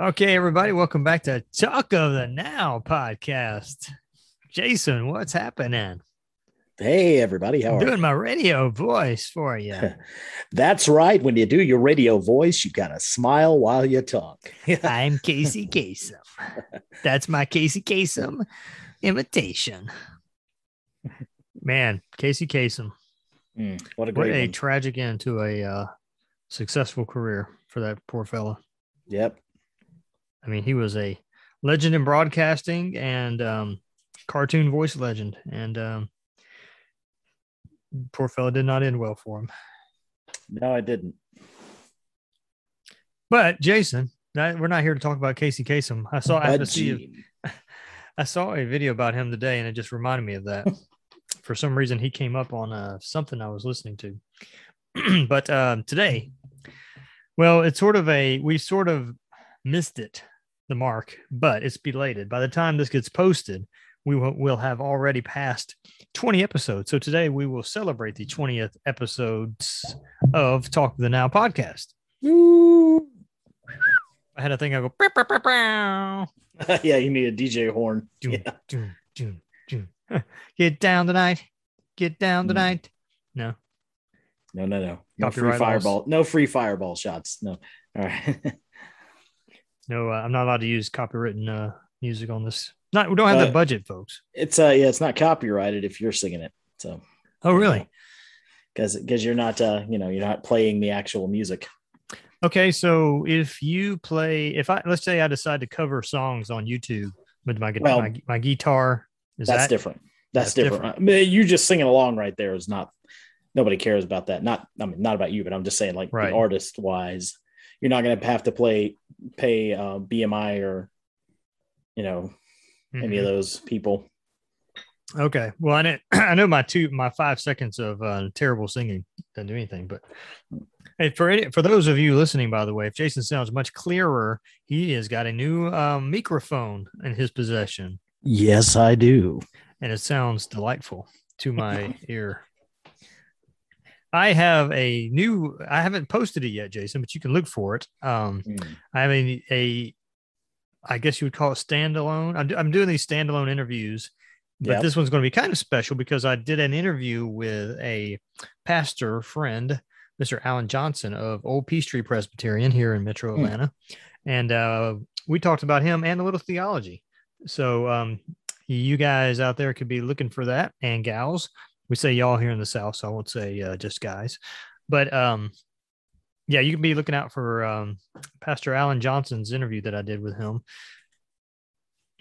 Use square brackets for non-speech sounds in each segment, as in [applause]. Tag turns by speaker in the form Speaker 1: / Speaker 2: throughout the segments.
Speaker 1: Okay, everybody, welcome back to Talk of the Now podcast. Jason, what's happening?
Speaker 2: Hey, everybody, how
Speaker 1: I'm
Speaker 2: are
Speaker 1: doing my radio voice for you. [laughs]
Speaker 2: you? That's right. When you do your radio voice, you got to smile while you talk. [laughs]
Speaker 1: I'm Casey Kasem. That's my Casey Kasem imitation. Man, Casey Kasem.
Speaker 2: Mm, what a
Speaker 1: What
Speaker 2: great
Speaker 1: a
Speaker 2: one.
Speaker 1: tragic end to a uh, successful career for that poor fella.
Speaker 2: Yep.
Speaker 1: I mean, he was a legend in broadcasting and um, cartoon voice legend, and um, poor fellow did not end well for him.
Speaker 2: No, I didn't.
Speaker 1: But Jason, we're not here to talk about Casey Kasem. I saw I had to
Speaker 2: But
Speaker 1: see. A, I saw a video about him today, and it just reminded me of that. [laughs] For some reason, he came up on uh, something I was listening to. [clears throat] but um, today, well, it's sort of a we sort of missed it, the mark, but it's belated. By the time this gets posted, we will will have already passed 20 episodes. So today we will celebrate the 20th episodes of Talk of the Now podcast.
Speaker 2: Woo.
Speaker 1: I had a thing I go. "Bow, bow, bow, bow."
Speaker 2: yeah, you need a DJ horn.
Speaker 1: Doom,
Speaker 2: Yeah.
Speaker 1: doom, doom, doom. [laughs] Get down tonight. Get down
Speaker 2: Mm.
Speaker 1: tonight. No.
Speaker 2: No, no, no. No free
Speaker 1: Copyright laws.
Speaker 2: fireball. No free fireball shots. No. All right. [laughs]
Speaker 1: No, uh, I'm not allowed to use copywritten uh, music on this. Not we don't have the
Speaker 2: Uh,
Speaker 1: budget, folks.
Speaker 2: it's uh yeah, it's not copyrighted if you're singing it. So
Speaker 1: Oh, really?
Speaker 2: because because you're not uh you know you're not playing the actual music.
Speaker 1: Okay, so if you play, if I let's say I decide to cover songs on YouTube with my
Speaker 2: Well,
Speaker 1: my, my guitar, is
Speaker 2: That's
Speaker 1: that
Speaker 2: different. That's,
Speaker 1: that's
Speaker 2: different. I mean, you just singing along right there is not. Nobody cares about that. Not I mean not about you, but I'm just saying like
Speaker 1: Right.
Speaker 2: the artist wise, you're not going to have to play pay uh, BMI or you know any
Speaker 1: Mhm.
Speaker 2: of those people.
Speaker 1: Okay, well I know [clears throat] I know my two my five seconds of uh, terrible singing doesn't do anything, but hey, for any, for those of you listening, by the way, if Jason sounds much clearer, he has got a new um, microphone in his possession.
Speaker 2: Yes, I do.
Speaker 1: and it sounds delightful to my [laughs] ear. I have a new. I haven't posted it yet, Jason, but you can look for it. Um,
Speaker 2: Mm.
Speaker 1: I have a, a, I guess you would call it standalone. I'm, I'm doing these standalone interviews, but
Speaker 2: Yep.
Speaker 1: this one's going to be kind of special because I did an interview with a pastor friend, Mr. Alan Johnson of Old Peachtree Presbyterian here in Metro
Speaker 2: Hmm.
Speaker 1: Atlanta, and uh, we talked about him and a little theology. So um, you guys out there could be looking for that, and gals. We say y'all here in the South, so I won't say uh, just guys, but um, yeah, you can be looking out for um, Pastor Alan Johnson's interview that I did with him.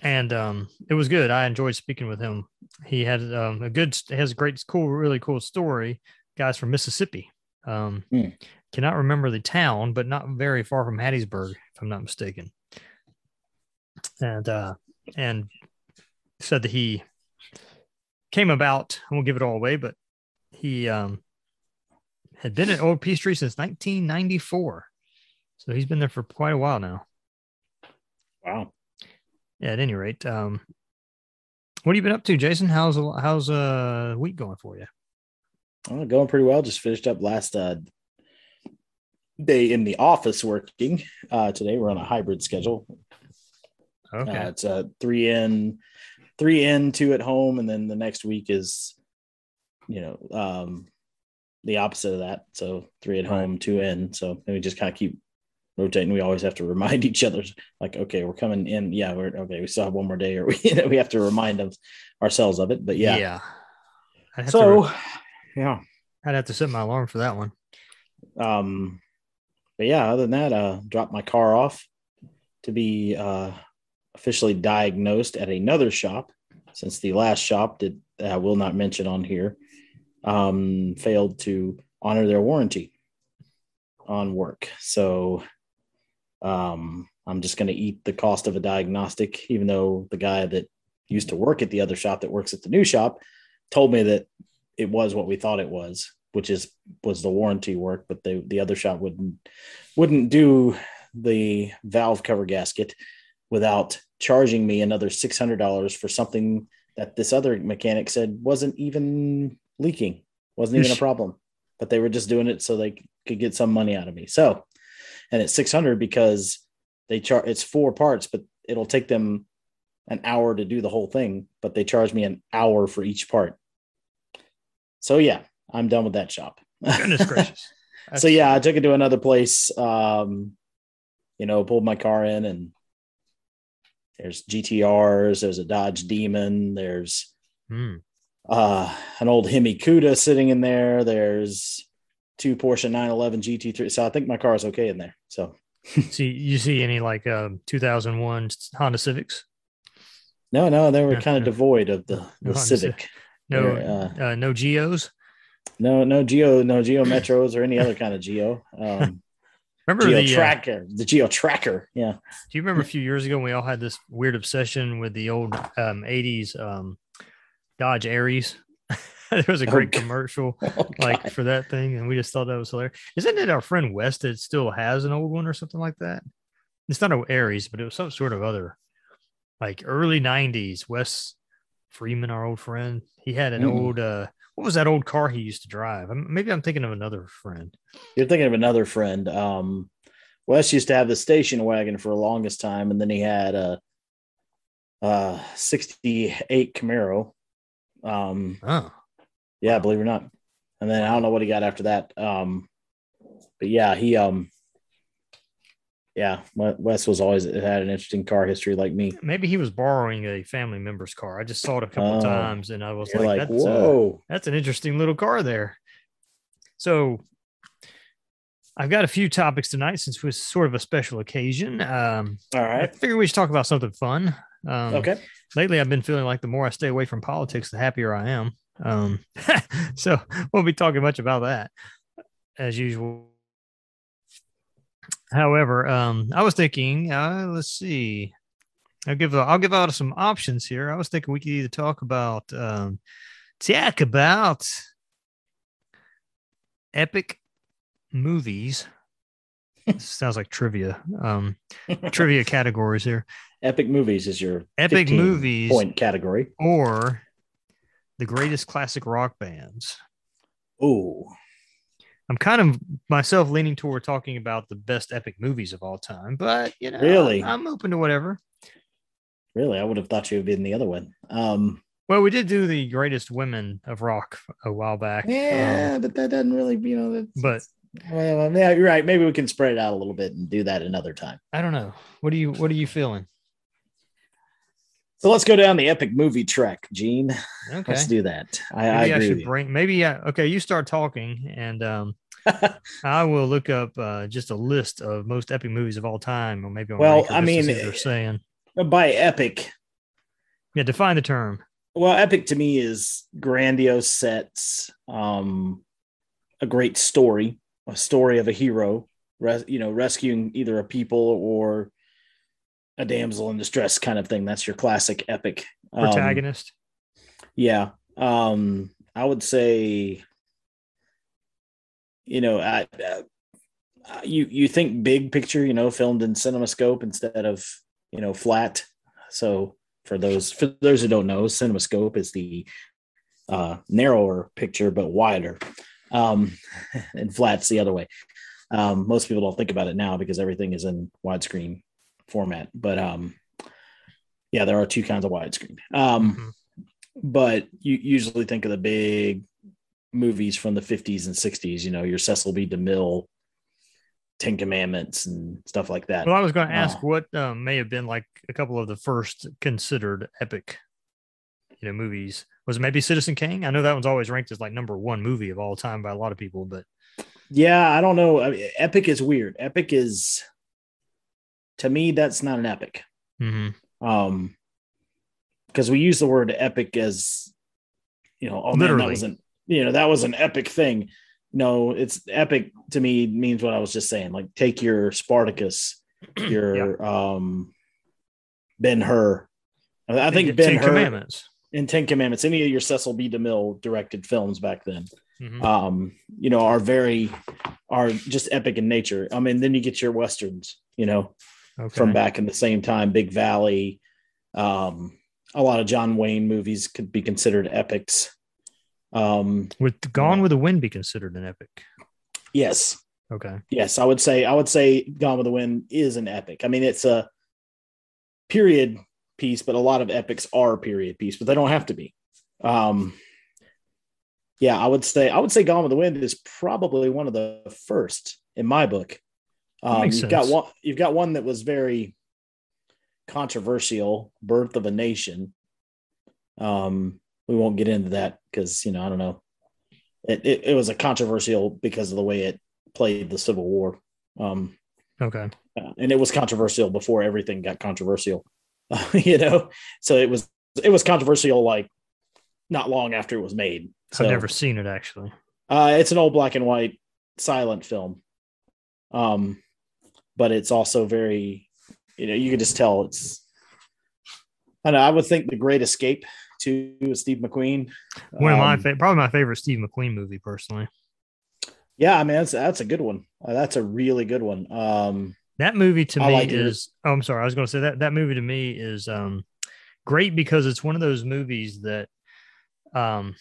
Speaker 1: And um, it was good. I enjoyed speaking with him. He had um, a good, has a great, cool, really cool story. Guys from Mississippi. Um,
Speaker 2: Hmm.
Speaker 1: Cannot remember the town, but not very far from Hattiesburg, if I'm not mistaken. And uh, and said that he came about. I won't give it all away, but he um, had been at Old Peachtree since 1994. So he's been there for quite a while now.
Speaker 2: Wow.
Speaker 1: Yeah, at any rate, um, what have you been up to, Jason? How's how's uh week going for you?
Speaker 2: Well, going pretty well. Just finished up last uh, day in the office working. Uh, today we're on a hybrid schedule.
Speaker 1: Okay,
Speaker 2: Uh, it's a three in, three in, two at home, and then the next week is, you know, um, the opposite of that. So three at home, two in. So then we just kind of keep rotating. We always have to remind [laughs] each other, like, okay, we're coming in. Yeah, we're okay. We still have one more day, or we [laughs] you know, we have to remind them ourselves of it. But yeah,
Speaker 1: yeah. I'd
Speaker 2: so
Speaker 1: to,
Speaker 2: yeah.
Speaker 1: I'd have to set my alarm for that one.
Speaker 2: Um, but yeah, other than that, uh, dropped my car off to be uh, officially diagnosed at another shop since the last shop that I will not mention on here um, failed to honor their warranty on work. So um, I'm just going to eat the cost of a diagnostic, even though the guy that used to work at the other shop that works at the new shop told me that it was what we thought it was, which is was the warranty work, but they, the other shop wouldn't wouldn't do the valve cover gasket without charging me another six hundred dollars for something that this other mechanic said wasn't even leaking, wasn't even a problem, but they were just doing it so they could get some money out of me. So, and it's six hundred because they charge it's four parts, but it'll take them an hour to do the whole thing, but they charge me an hour for each part. So yeah, I'm done with that shop.
Speaker 1: Goodness [laughs] gracious.
Speaker 2: so yeah, I took it to another place. Um, you know, pulled my car in and there's GTRs, there's a Dodge Demon, there's
Speaker 1: Hmm.
Speaker 2: uh, an old Hemi Cuda sitting in there. There's two Porsche 911 GT3. So I think my car is okay in there. So [laughs]
Speaker 1: See, you see any like um, 2001 Honda Civics?
Speaker 2: no, no, they were
Speaker 1: Yeah,
Speaker 2: kind of
Speaker 1: yeah.
Speaker 2: devoid of the, the
Speaker 1: Honda
Speaker 2: Civic.
Speaker 1: No,
Speaker 2: They're,
Speaker 1: uh, no Geos.
Speaker 2: No, no Geo, no Geo Metros or any other kind of Geo. Um, [laughs]
Speaker 1: Remember
Speaker 2: Geo
Speaker 1: the uh,
Speaker 2: Tracker, the Geo Tracker. Yeah.
Speaker 1: Do you remember a few years ago when we all had this weird obsession with the old um, 80s um, Dodge Aries? [laughs] there was a
Speaker 2: Oh,
Speaker 1: great
Speaker 2: God.
Speaker 1: commercial [laughs]
Speaker 2: Oh,
Speaker 1: like for that thing, and we just thought that was hilarious. Isn't it our friend West that still has an old one or something like that? It's not an Aries, but it was some sort of other like early 90s. Wes Freeman, our old friend, he had an
Speaker 2: Mm-mm.
Speaker 1: old uh what was that old car he used to drive? Maybe I'm thinking of another friend.
Speaker 2: You're thinking of another friend. Um, Wes used to have the station wagon for the longest time, and then he had a, a 68 Camaro. Um,
Speaker 1: Oh,
Speaker 2: yeah, believe it or not. And then I don't know what he got after that. Um, but yeah, he um, yeah, Wes was always had an interesting car history like me.
Speaker 1: maybe he was borrowing a family member's car. I just saw it a couple
Speaker 2: Oh.
Speaker 1: times, and I was like,
Speaker 2: like,
Speaker 1: "That's uh,
Speaker 2: whoa,
Speaker 1: that's an interesting little car there." So, I've got a few topics tonight since it was sort of a special occasion. Um,
Speaker 2: all
Speaker 1: I
Speaker 2: right,
Speaker 1: figure we should talk about something fun. Um,
Speaker 2: okay,
Speaker 1: Lately, I've been feeling like the more I stay away from politics, the happier I am. Um, [laughs] so we'll be talking much about that as usual. However, um, I was thinking, uh, let's see, I'll give I'll give out some options here. I was thinking we could either talk about um, talk about epic movies. [laughs] Sounds like trivia. Um, trivia [laughs] categories here.
Speaker 2: epic movies is your
Speaker 1: Epic movies
Speaker 2: point category.
Speaker 1: or the greatest classic rock bands.
Speaker 2: Oh,
Speaker 1: I'm kind of myself leaning toward talking about the best epic movies of all time, but you know,
Speaker 2: Really?
Speaker 1: I'm open to whatever.
Speaker 2: really? I would have thought you would be in the other one. Um,
Speaker 1: Well, we did do the greatest women of rock a while back. um,
Speaker 2: yeah, but that doesn't really, you know, that's,
Speaker 1: but
Speaker 2: well, yeah, you're right. Maybe we can spread it out a little bit and do that another time.
Speaker 1: I don't know. What are you What are you feeling?
Speaker 2: So let's go down the epic movie trek, Gene.
Speaker 1: Okay.
Speaker 2: Let's do that. I, I
Speaker 1: Maybe I,
Speaker 2: agree.
Speaker 1: should bring. Maybe I, okay. You start talking, and um, [laughs] I will look up uh, just a list of most epic movies of all time, or maybe
Speaker 2: Well, I mean,
Speaker 1: they're saying.
Speaker 2: By epic,
Speaker 1: Yeah, define the term.
Speaker 2: well, epic to me is grandiose sets, um, a great story, a story of a hero, res- you know, rescuing either a people or a damsel in distress kind of thing. That's your classic epic. Um,
Speaker 1: Protagonist.
Speaker 2: yeah. Um, I would say, you know, I, uh, you you think big picture, you know, filmed in CinemaScope instead of you know flat. So for those for those who don't know, CinemaScope is the uh, narrower picture but wider, um, [laughs] and flat's the other way. Um, most people don't think about it now because everything is in widescreen format. But um, yeah, there are two kinds of widescreen. Um,
Speaker 1: Mhm.
Speaker 2: but you usually think of the big movies from the 50s and 60s, you know, your Cecil B. DeMille, Ten Commandments, and stuff like that.
Speaker 1: Well, I was going to ask
Speaker 2: Oh.
Speaker 1: what um, may have been like a couple of the first considered epic, you know, movies. Was it maybe Citizen Kane? I know that one's always ranked as like number one movie of all time by a lot of people, but
Speaker 2: Yeah, I don't know. I mean, epic is weird. Epic is, to me, that's not an epic.
Speaker 1: Mhm.
Speaker 2: Um, because we use the word epic as, you know, oh man, that
Speaker 1: Literally.
Speaker 2: was an, you know, that was an epic thing. No, it's epic to me means what I was just saying. Like, take your Spartacus, [clears throat] your um, Ben Hur. I think
Speaker 1: Ten
Speaker 2: Ben Hur
Speaker 1: Commandments.
Speaker 2: in Ten Commandments, any of your Cecil B. DeMille directed films back then,
Speaker 1: Mhm.
Speaker 2: um, you know, are very are just epic in nature. I mean, then you get your westerns, you know,
Speaker 1: okay.
Speaker 2: from back in the same time, Big Valley. Um, a lot of John Wayne movies could be considered epics. Um,
Speaker 1: Would Gone with the Wind be considered an epic?
Speaker 2: yes,
Speaker 1: Okay.
Speaker 2: Yes, I would say I would say Gone with the Wind is an epic. I mean, it's a period piece, but a lot of epics are period piece, but they don't have to be. Um, yeah, I would say I would say Gone with the Wind is probably one of the first in my book. Um, you've
Speaker 1: sense.
Speaker 2: got one. You've got one that was very controversial, "Birth of a Nation." Um, we won't get into that because you know I don't know. It, it it was a controversial because of the way it played the Civil War. Um,
Speaker 1: Okay.
Speaker 2: uh, and it was controversial before everything got controversial [laughs] you know so it was it was controversial like not long after it was made so
Speaker 1: I've never seen it actually.
Speaker 2: uh it's an old black and white silent film um but it's also very you know you can just tell it's I know I would think the Great Escape too with Steve McQueen.
Speaker 1: One of my
Speaker 2: Um,
Speaker 1: fa- probably my favorite Steve McQueen movie personally.
Speaker 2: yeah, I mean that's that's a good one. Uh, that's a really good one. Um,
Speaker 1: That movie to
Speaker 2: I
Speaker 1: me
Speaker 2: like
Speaker 1: is oh I'm sorry, I was gonna say that that movie to me is um great because it's one of those movies that um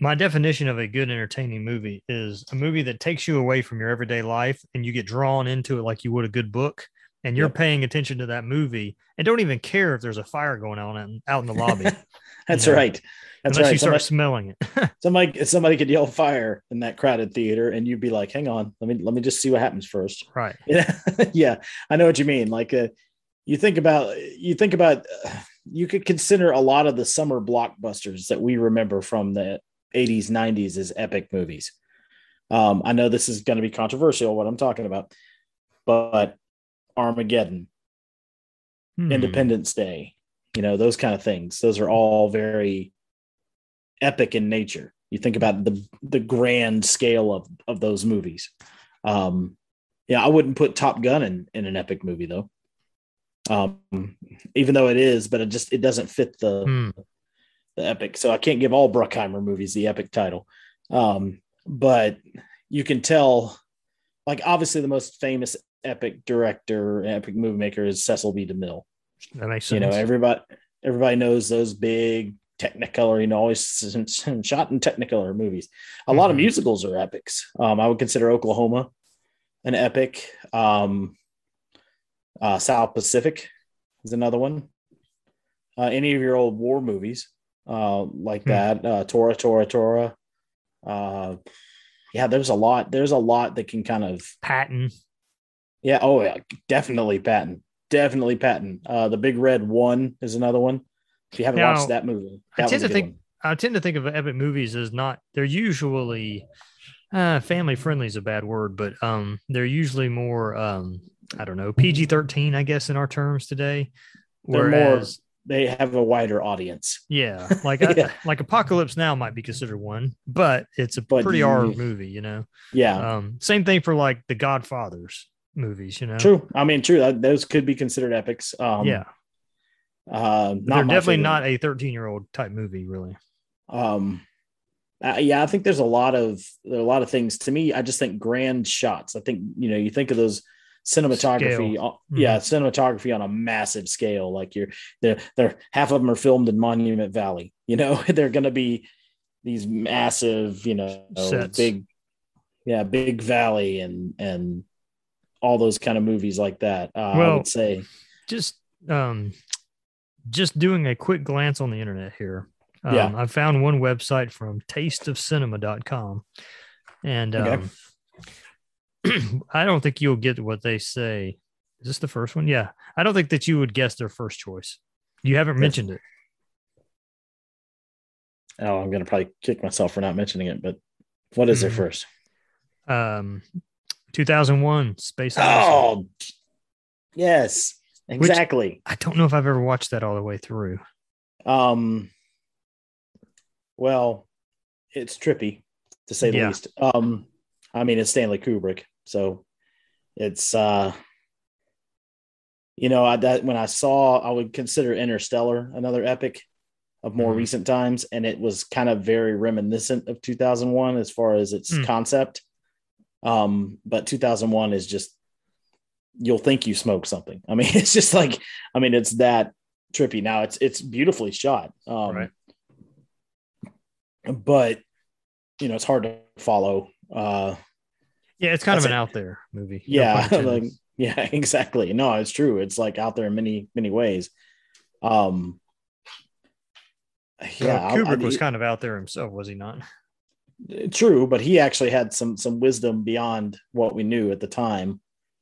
Speaker 1: my definition of a good entertaining movie is a movie that takes you away from your everyday life and you get drawn into it like you would a good book and you're
Speaker 2: Yep.
Speaker 1: paying attention to that movie and don't even care if there's a fire going on out in the lobby [laughs]
Speaker 2: that's
Speaker 1: Yeah.
Speaker 2: right. That's
Speaker 1: unless
Speaker 2: right.
Speaker 1: you start
Speaker 2: Somebody,
Speaker 1: smelling it. [laughs]
Speaker 2: somebody somebody could yell fire in that crowded theater, and you'd be like, "Hang on, let me let me just see what happens first. [laughs]
Speaker 1: right.
Speaker 2: Yeah, yeah, I know what you mean. Like, uh, you think about you think about uh, you could consider a lot of the summer blockbusters that we remember from the 80s, 90s as epic movies. Um, I know this is going to be controversial what I'm talking about, but Armageddon,
Speaker 1: Hmm.
Speaker 2: Independence Day, you know, those kind of things. Those are all very epic in nature. You think about the the grand scale of of those movies. Um, yeah, I wouldn't put Top Gun in, in an epic movie though. Um, even though it is, but it just it doesn't fit the
Speaker 1: Hmm.
Speaker 2: The epic. So I can't give all Bruckheimer movies the epic title. Um, but you can tell, like obviously the most famous epic director, epic movie maker is Cecil B. DeMille.
Speaker 1: That makes sense.
Speaker 2: You know, everybody everybody knows those big Technicolor, you know, always [laughs] shot in Technicolor movies. A lot of
Speaker 1: Mhm.
Speaker 2: musicals are epics. Um, I would consider Oklahoma an epic. Um, uh, South Pacific is another one. Uh, any of your old war movies uh, like
Speaker 1: Hmm.
Speaker 2: that, uh, Tora, Tora, Tora. Uh, yeah, there's a lot. There's a lot that can kind of
Speaker 1: Patton.
Speaker 2: yeah. Oh, yeah. Definitely Patton. Definitely Patton. Uh, the Big Red One is another one. If you haven't
Speaker 1: Now,
Speaker 2: watched that movie,
Speaker 1: I tend to think- I tend to think of epic movies as not they're usually uh, family friendly is a bad word, but um they're usually more um I don't know, PG thirteen, I guess in our terms today.
Speaker 2: They're more-
Speaker 1: Whereas
Speaker 2: They have a wider audience.
Speaker 1: yeah, [laughs] like I- like Apocalypse Now might be considered one, but it's a
Speaker 2: But
Speaker 1: pretty R movie, you know.
Speaker 2: Yeah,
Speaker 1: Um same thing for like the Godfathers movies, you know.
Speaker 2: true. I mean, true. That, those could be considered epics. Um,
Speaker 1: yeah.
Speaker 2: uh, not
Speaker 1: they're definitely
Speaker 2: favorite.
Speaker 1: not a 13 year old type movie, really.
Speaker 2: Um, uh, yeah, I think there's a lot of there are a lot of things. To me, I just think grand shots. I think you know you think of those cinematography. uh, Yeah, cinematography on a massive scale. Like you're they're they're half of them are filmed in Monument Valley. You know, [laughs] they're going to be these massive, you know,
Speaker 1: Sets.
Speaker 2: big, yeah, big valley and and all those kind of movies like that. Uh, I
Speaker 1: Well,
Speaker 2: would say,
Speaker 1: just um just doing a quick glance on the internet here um,
Speaker 2: Yeah.
Speaker 1: i found one website from tasteofcinema.com and
Speaker 2: Okay.
Speaker 1: um, [clears throat] i don't think you'll get what they say is this the first one yeah i don't think that you would guess their first choice you haven't
Speaker 2: Yes.
Speaker 1: mentioned it
Speaker 2: oh, I'm going to probably kick myself for not mentioning it. But what is their
Speaker 1: Mhm.
Speaker 2: first?
Speaker 1: um 2001 space odyssey
Speaker 2: Oh, yes, exactly.
Speaker 1: i don't know if i've ever watched that all the way through
Speaker 2: Um, well, it's trippy to say the
Speaker 1: Yeah.
Speaker 2: least. Um, I mean, it's Stanley Kubrick, so it's uh, you know, I that when I saw, I would consider Interstellar another epic of more
Speaker 1: Mhm.
Speaker 2: recent times, and it was kind of very reminiscent of 2001 as far as its
Speaker 1: Hmm.
Speaker 2: concept. Um, but 2001 is just you'll think you smoke something. I mean, [laughs] it's just like, I mean, it's that trippy. Now it's it's beautifully shot. Um,
Speaker 1: Right.
Speaker 2: but you know, it's hard to follow. Uh,
Speaker 1: Yeah, it's kind of an
Speaker 2: it.
Speaker 1: out there movie.
Speaker 2: Yeah [laughs] like yeah [laughs] exactly no it's true it's like out there in many many ways um yeah
Speaker 1: Well,
Speaker 2: I-
Speaker 1: Kubrick
Speaker 2: I-
Speaker 1: was kind of out there himself, was he not? [laughs]
Speaker 2: true but he actually had some some wisdom beyond what we knew at the time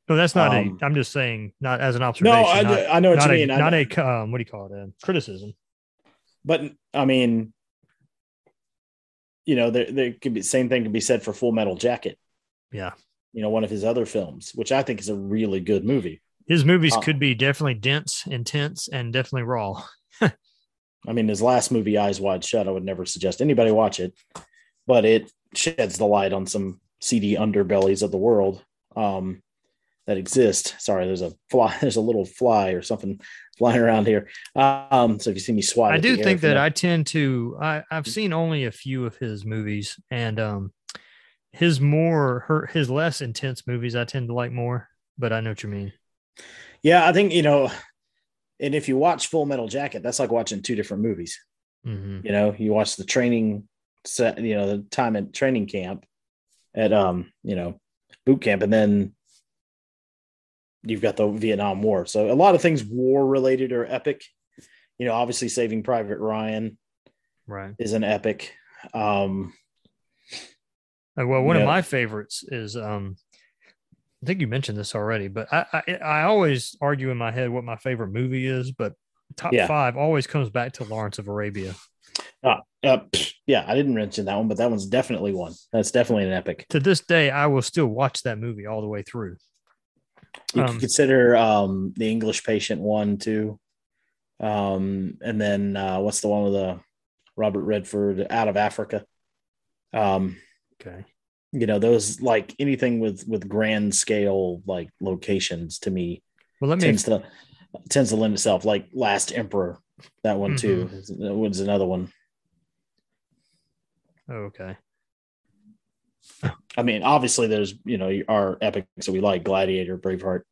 Speaker 1: No, that's not
Speaker 2: Um,
Speaker 1: a. I'm just saying, not as an observation. no.
Speaker 2: I,
Speaker 1: not,
Speaker 2: I know what you
Speaker 1: a,
Speaker 2: mean
Speaker 1: not a um, what do you call it? A criticism.
Speaker 2: but i mean you know there, there could be same thing could be said for full metal jacket.
Speaker 1: Yeah,
Speaker 2: you know one of his other films which i think is a really good movie.
Speaker 1: His movies
Speaker 2: Uh,
Speaker 1: could be definitely dense, intense, and definitely raw. [laughs]
Speaker 2: I mean, his last movie, Eyes Wide Shut, I would never suggest anybody watch it, but it sheds the light on some seedy underbellies of the world. Um, that exist. Sorry, there's a fly, [laughs] there's a little fly or something flying around here. Um, so if you see me swat,
Speaker 1: I do think that
Speaker 2: that-
Speaker 1: I tend to. I, I've seen only a few of his movies, and um, his more her his less intense movies I tend to like more. But I know what you mean.
Speaker 2: yeah, I think you know. And if you watch Full Metal Jacket, that's like watching two different movies.
Speaker 1: hmm
Speaker 2: You know, you watch the training set, you know, the time at training camp at um, you know, boot camp, and then you've got the Vietnam War. So a lot of things war related or epic. You know, obviously Saving Private Ryan
Speaker 1: Right.
Speaker 2: is an epic. Um,
Speaker 1: Uh, Well, one
Speaker 2: Yeah.
Speaker 1: of my favorites is um, I think you mentioned this already, but I, I I always argue in my head what my favorite movie is, but top
Speaker 2: Yeah.
Speaker 1: five always comes back to Lawrence of Arabia.
Speaker 2: uh, pff, yeah, I didn't mention that one, but that one's definitely one. That's definitely an epic.
Speaker 1: To this day, I will still watch that movie all the way through.
Speaker 2: You
Speaker 1: Um,
Speaker 2: can consider um, the English Patient one too, um, and then uh, what's the one with the Robert Redford out of Africa? Um,
Speaker 1: Okay.
Speaker 2: you know those like anything with with grand scale like locations to me
Speaker 1: Well, let me
Speaker 2: tends to tends to lend itself like Last Emperor. That one too is- that was another one.
Speaker 1: oh, okay.
Speaker 2: I mean, obviously there's you know our epics that we like Gladiator, Braveheart.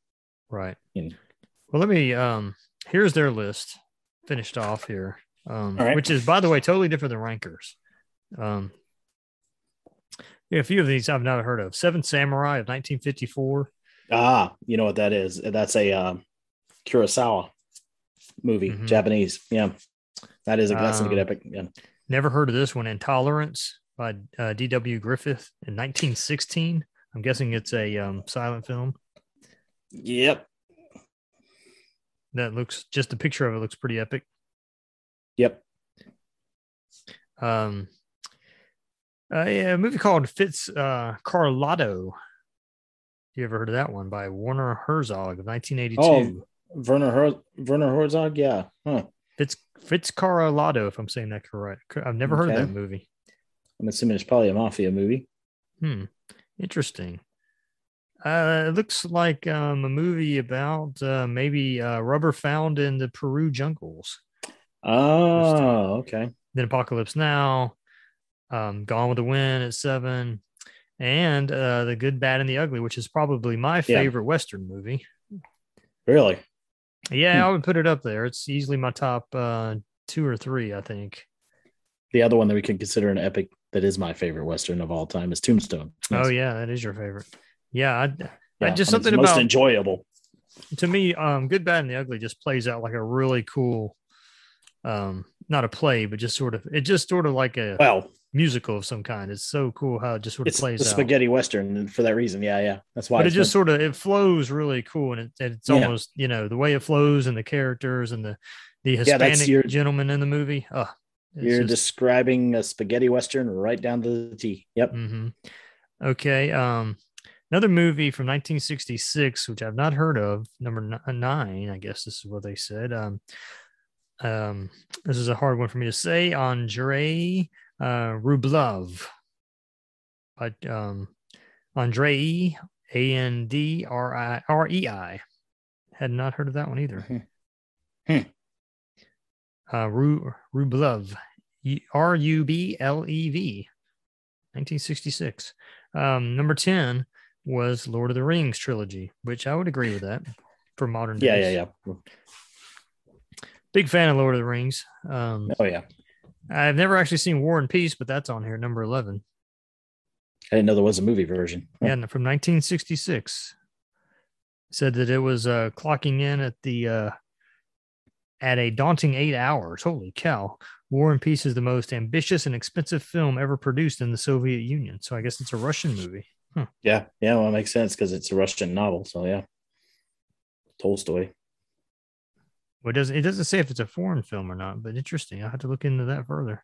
Speaker 1: Right. Well, let me um here's their list finished off here. Um
Speaker 2: right.
Speaker 1: which is by the way totally different than Ranker's. Um yeah, a few of these I've never heard of. Seven Samurai of 1954.
Speaker 2: Ah, you know what that is? That's a um, Kurosawa movie,
Speaker 1: Mhm.
Speaker 2: Japanese. Yeah, that is a that's a good
Speaker 1: Um,
Speaker 2: epic. Yeah.
Speaker 1: Never heard of this one. Intolerance by uh, D.W. Griffith in 1916. I'm guessing it's a um, silent film.
Speaker 2: Yep.
Speaker 1: That looks just the picture of it looks pretty epic.
Speaker 2: Yep.
Speaker 1: Um, uh, yeah, a movie called Fitz uh, Carlotto. You ever heard of that one by Warner Herzog of 1982?
Speaker 2: Oh. Werner Her- Werner Herzog. Yeah. Huh.
Speaker 1: Fitz Fitz Carlotto, if I'm saying that correct. I've never heard of that movie.
Speaker 2: I'm assuming it's probably a mafia movie.
Speaker 1: Hmm. Interesting. Uh, it looks like um, a movie about uh, maybe uh, rubber found in the Peru jungles.
Speaker 2: Oh, okay.
Speaker 1: Then Apocalypse Now, um, Gone with the Wind at seven, and uh, The Good, Bad, and the Ugly, which is probably my
Speaker 2: Yeah.
Speaker 1: favorite Western movie.
Speaker 2: Really?
Speaker 1: Yeah,
Speaker 2: Hmm.
Speaker 1: I would put it up there. It's easily my top uh, two or three, I think.
Speaker 2: The other one that we can consider an epic that is my favorite western of all time is Tombstone.
Speaker 1: Oh yeah, that is your favorite. Yeah, I,
Speaker 2: Yeah,
Speaker 1: just
Speaker 2: I it's
Speaker 1: something
Speaker 2: most
Speaker 1: about
Speaker 2: enjoyable.
Speaker 1: to me, um, Good, Bad, and the Ugly just plays out like a really cool, um, not a play, but just sort of it just sort of like a
Speaker 2: Well,
Speaker 1: musical of some kind. It's so cool how it just sort of
Speaker 2: it's
Speaker 1: plays out.
Speaker 2: spaghetti western for that reason. Yeah, yeah. That's why.
Speaker 1: but it just
Speaker 2: meant-
Speaker 1: sort of it flows really cool, and it, it's
Speaker 2: Yeah.
Speaker 1: almost you know the way it flows and the characters and the the
Speaker 2: Yeah,
Speaker 1: Hispanic
Speaker 2: your-
Speaker 1: gentleman in the movie. Oh,
Speaker 2: you're describing a spaghetti western right down to the T. Yep.
Speaker 1: hmm Okay. Um, another movie from 1966, which I've not heard of, number nine, I guess this is what they said. Um, um, this is a hard one for me to say. Andrei uh, Rublev. But um, Andrei, A N D R I R E I. Had not heard of that one either.
Speaker 2: Hmm.
Speaker 1: Uh, Ru- Rublev, R U B L E V, 1966. Um, number 10 was Lord of the Rings trilogy, which I would agree with that for modern
Speaker 2: Yeah,
Speaker 1: days.
Speaker 2: yeah, yeah.
Speaker 1: Big fan of Lord of the Rings. Um,
Speaker 2: Oh yeah.
Speaker 1: I've never actually seen War and Peace, but that's on here, number 11.
Speaker 2: I didn't know there was a movie version.
Speaker 1: Yeah, from 1966. Said that it was uh, clocking in at the uh, at a daunting eight hours. Holy cow! War and Peace is the most ambitious and expensive film ever produced in the Soviet Union. So I guess it's a Russian movie. Huh.
Speaker 2: Yeah, yeah, well, it makes sense because it's a Russian novel. So yeah, Tolstoy.
Speaker 1: Well, it doesn't it doesn't say if it's a foreign film or not, but interesting. I'll have to look into that further.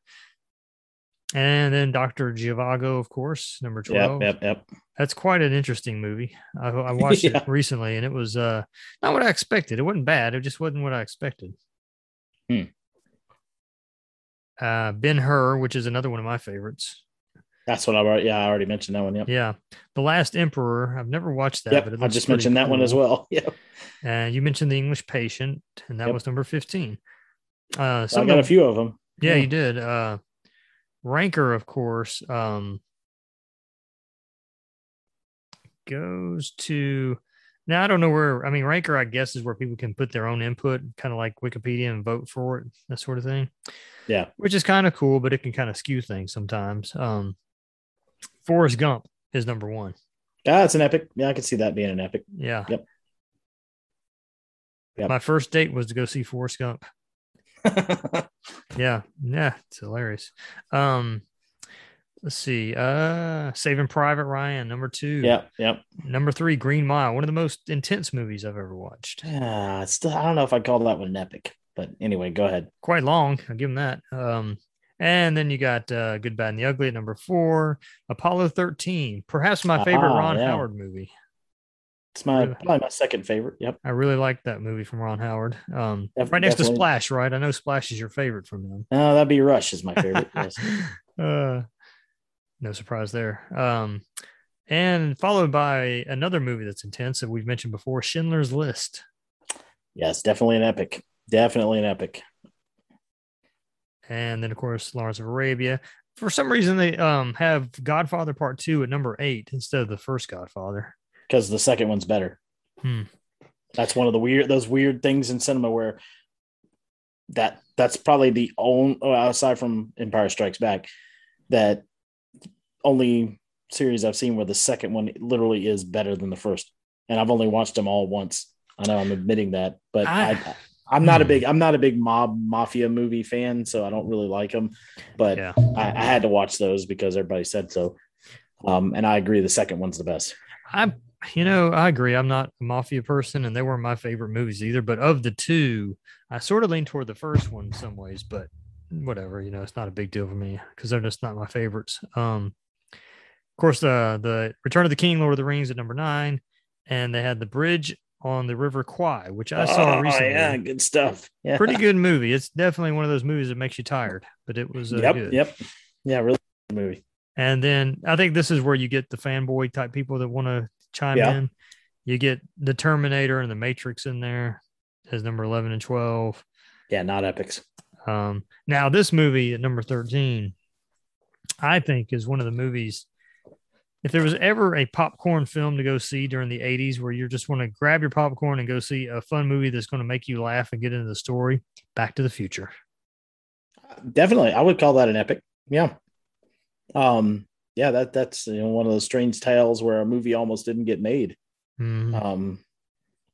Speaker 1: And then Dr. Zhivago, of course, number 12.
Speaker 2: Yep, yep, yep.
Speaker 1: That's quite an interesting movie. I, I [laughs] watched yeah. it recently and it was uh, not what I expected. It wasn't bad. It just wasn't what I expected.
Speaker 2: Hmm.
Speaker 1: Uh, Ben Hur, which is another one of my favorites.
Speaker 2: That's what I already, yeah, I already mentioned that one. Yep.
Speaker 1: Yeah. The Last Emperor. I've never watched that,
Speaker 2: yep,
Speaker 1: but
Speaker 2: I just mentioned cool. that one as well. [laughs] Yeah.
Speaker 1: And uh, you mentioned The English Patient, and that yep. was number 15. Uh,
Speaker 2: I got a few of them.
Speaker 1: Yeah, yeah, you did. Uh, Ranker, of course, um, goes to now. I don't know where. I mean, Ranker, I guess, is where people can put their own input, kind of like Wikipedia, and vote for it, that sort of thing.
Speaker 2: Yeah,
Speaker 1: which is kind of cool, but it can kind of skew things sometimes. Um, Forrest Gump is number one.
Speaker 2: Yeah, it's an epic. Yeah, I could see that being an epic.
Speaker 1: Yeah.
Speaker 2: Yep.
Speaker 1: Yep. My first date was to go see Forrest Gump. [laughs] yeah, yeah, it's hilarious. Um, let's see. Uh, Saving Private Ryan, number two.
Speaker 2: Yeah, yeah.
Speaker 1: Number three, Green Mile, one of the most intense movies I've ever watched.
Speaker 2: Yeah, still, I don't know if I call that one an epic, but anyway, go ahead.
Speaker 1: Quite long. I'll give him that. Um, and then you got uh, Good, Bad, and the Ugly at number four. Apollo 13, perhaps my favorite uh Ron yeah. Howard movie.
Speaker 2: It's my really, probably my second favorite. Yep.
Speaker 1: I really like that movie from Ron Howard. Um, Def- right next definitely. to Splash, right? I know Splash is your favorite from them.
Speaker 2: No, that'd be Rush is my favorite. [laughs]
Speaker 1: yes. uh, no surprise there. Um, and followed by another movie that's intense that we've mentioned before, Schindler's List.
Speaker 2: Yes, definitely an epic. Definitely an epic.
Speaker 1: And then, of course, Lawrence of Arabia. For some reason, they um, have Godfather Part Two at number eight instead of the first Godfather
Speaker 2: because the second one's better.
Speaker 1: Hmm.
Speaker 2: That's one of the weird those weird things in cinema where that that's probably the only aside from Empire Strikes Back that only series I've seen where the second one literally is better than the first. And I've only watched them all once. I know I'm admitting that, but I, I I'm not a hmm. big I'm not a big mob mafia movie fan, so I don't really like them. But yeah. I, I, had to watch those because everybody said so. Um, and I agree, the second one's the best.
Speaker 1: I'm you know, I agree. I'm not a mafia person, and they weren't my favorite movies either. But of the two, I sort of lean toward the first one in some ways. But whatever, you know, it's not a big deal for me because they're just not my favorites. Um, of course, the the Return of the King, Lord of the Rings at number nine, and they had the Bridge on the River Kwai, which I saw
Speaker 2: oh,
Speaker 1: recently.
Speaker 2: Yeah, good stuff. Yeah.
Speaker 1: Pretty good movie. It's definitely one of those movies that makes you tired, but it was uh,
Speaker 2: yep,
Speaker 1: good.
Speaker 2: Yep. Yeah, really good movie.
Speaker 1: And then I think this is where you get the fanboy type people that want to chime yeah. in. You get the Terminator and the Matrix in there as number 11 and 12.
Speaker 2: Yeah, not epics.
Speaker 1: Um, now, this movie at number 13, I think is one of the movies. If there was ever a popcorn film to go see during the 80s where you just want to grab your popcorn and go see a fun movie that's going to make you laugh and get into the story, Back to the Future.
Speaker 2: Definitely. I would call that an epic. Yeah. Um, yeah, that that's you know one of those strange tales where a movie almost didn't get made.
Speaker 1: Mm.
Speaker 2: Um,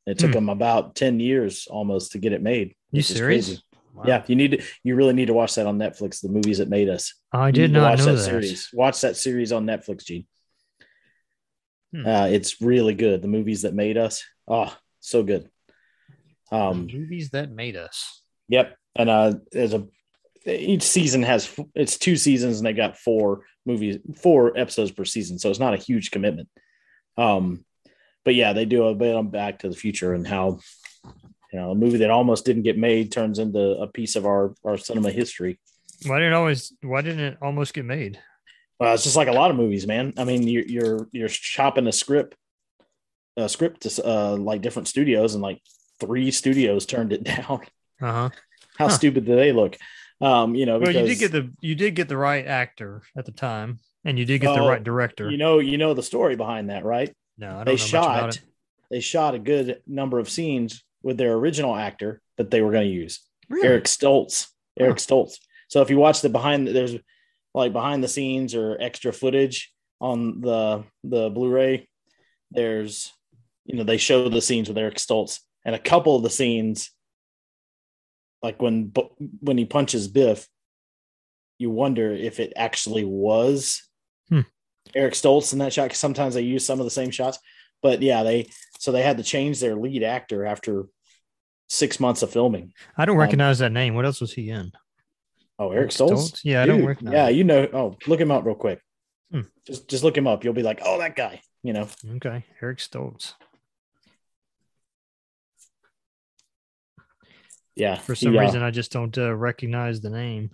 Speaker 2: it took mm. them about ten years almost to get it made.
Speaker 1: You serious?
Speaker 2: Wow. Yeah, you need to. You really need to watch that on Netflix. The movies that made us.
Speaker 1: I did not
Speaker 2: watch
Speaker 1: know
Speaker 2: that,
Speaker 1: that,
Speaker 2: series. Watch that series on Netflix, Gene.
Speaker 1: Hmm.
Speaker 2: Uh, it's really good. The movies that made us. Oh, so good. Um,
Speaker 1: the movies that made us.
Speaker 2: Yep, and uh, there's a each season has it's two seasons and they got four movies, four episodes per season, so it's not a huge commitment. Um, but yeah, they do a bit on Back to the Future and how you know a movie that almost didn't get made turns into a piece of our our cinema history.
Speaker 1: Why didn't always? Why didn't it almost get made?
Speaker 2: Well, it's just like a lot of movies, man. I mean, you're you're you're chopping a script, a script to uh, like different studios, and like three studios turned it [laughs] down.
Speaker 1: Uh huh.
Speaker 2: How huh. stupid do they look? Um, you know,
Speaker 1: well, you did get the you did get the right actor at the time, and you did get the right director.
Speaker 2: You know, you know the story behind that, right?
Speaker 1: No,
Speaker 2: they shot they shot a good number of scenes with their original actor that they were going to use, really? Eric Stoltz. Eric huh. Stoltz. So if you watch the behind, there's like behind the scenes or extra footage. on the the Blu-ray, there's you know they show the scenes with Eric Stoltz, and a couple of the scenes, like when when he punches Biff, you wonder if it actually was
Speaker 1: Hmm.
Speaker 2: Eric Stoltz in that shot. Cause sometimes they use some of the same shots, but yeah, they so they had to change their lead actor after six months of filming.
Speaker 1: I don't
Speaker 2: Um,
Speaker 1: recognize that name. What else was he in?
Speaker 2: Oh,
Speaker 1: Eric
Speaker 2: Eric Stoltz.
Speaker 1: Stoltz? Yeah, I don't recognize
Speaker 2: Yeah, you know. Oh, look him up real quick.
Speaker 1: Hmm.
Speaker 2: Just just look him up. You'll be like, oh, that guy. You know.
Speaker 1: Okay, Eric Stoltz.
Speaker 2: Yeah.
Speaker 1: For some
Speaker 2: uh,
Speaker 1: reason, I just don't uh, recognize the name.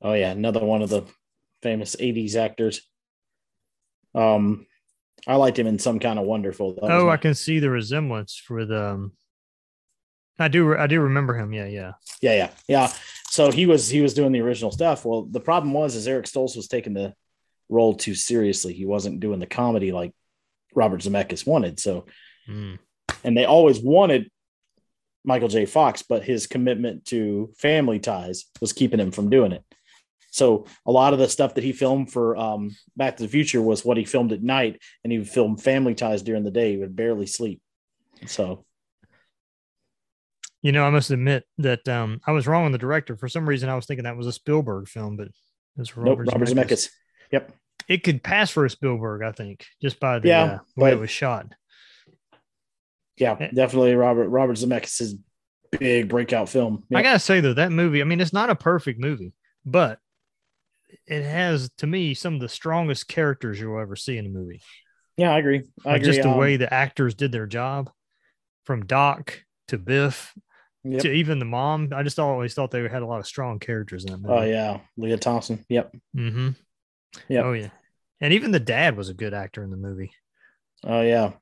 Speaker 2: Oh yeah, another one of the famous '80s actors. Um, I liked him in some kind of wonderful. That
Speaker 1: Oh,
Speaker 2: my-
Speaker 1: I can see the resemblance with um. I do. I do remember him. Yeah, yeah.
Speaker 2: yeah, yeah, yeah. So he was he was doing the original stuff. Well, the problem was is Eric Stoltz was taking the role too seriously. He wasn't doing the comedy like Robert Zemeckis wanted. So,
Speaker 1: Mm.
Speaker 2: and they always wanted Michael J. Fox, but his commitment to family ties was keeping him from doing it. So a lot of the stuff that he filmed for um, Back to the Future was what he filmed at night, and he would film Family Ties during the day. He would barely sleep. So
Speaker 1: You know, I must admit that um, I was wrong on the director. For some reason, I was thinking that was a Spielberg film, but it's
Speaker 2: nope,
Speaker 1: Robert,
Speaker 2: Robert
Speaker 1: Zemeckis.
Speaker 2: Zemeckis. Yep.
Speaker 1: It could pass for a Spielberg, I think, just by the
Speaker 2: Yeah,
Speaker 1: uh, way it was shot.
Speaker 2: Yeah,
Speaker 1: Eh.
Speaker 2: definitely Robert Robert Zemeckis' big breakout film.
Speaker 1: I gotta say though, that movie. I mean, it's not a perfect movie, but it has, to me, some of the strongest characters you'll ever see in a movie.
Speaker 2: yeah, I agree. I
Speaker 1: Like
Speaker 2: agree.
Speaker 1: just the
Speaker 2: Um,
Speaker 1: way the actors did their job, from Doc to Biff
Speaker 2: yep.
Speaker 1: to even the mom. I just always thought they had a lot of strong characters in that movie.
Speaker 2: Oh yeah, Lea Thompson. Yep.
Speaker 1: Mm-hmm.
Speaker 2: Yeah.
Speaker 1: Oh yeah. And even the dad was a good actor in the movie.
Speaker 2: Oh yeah.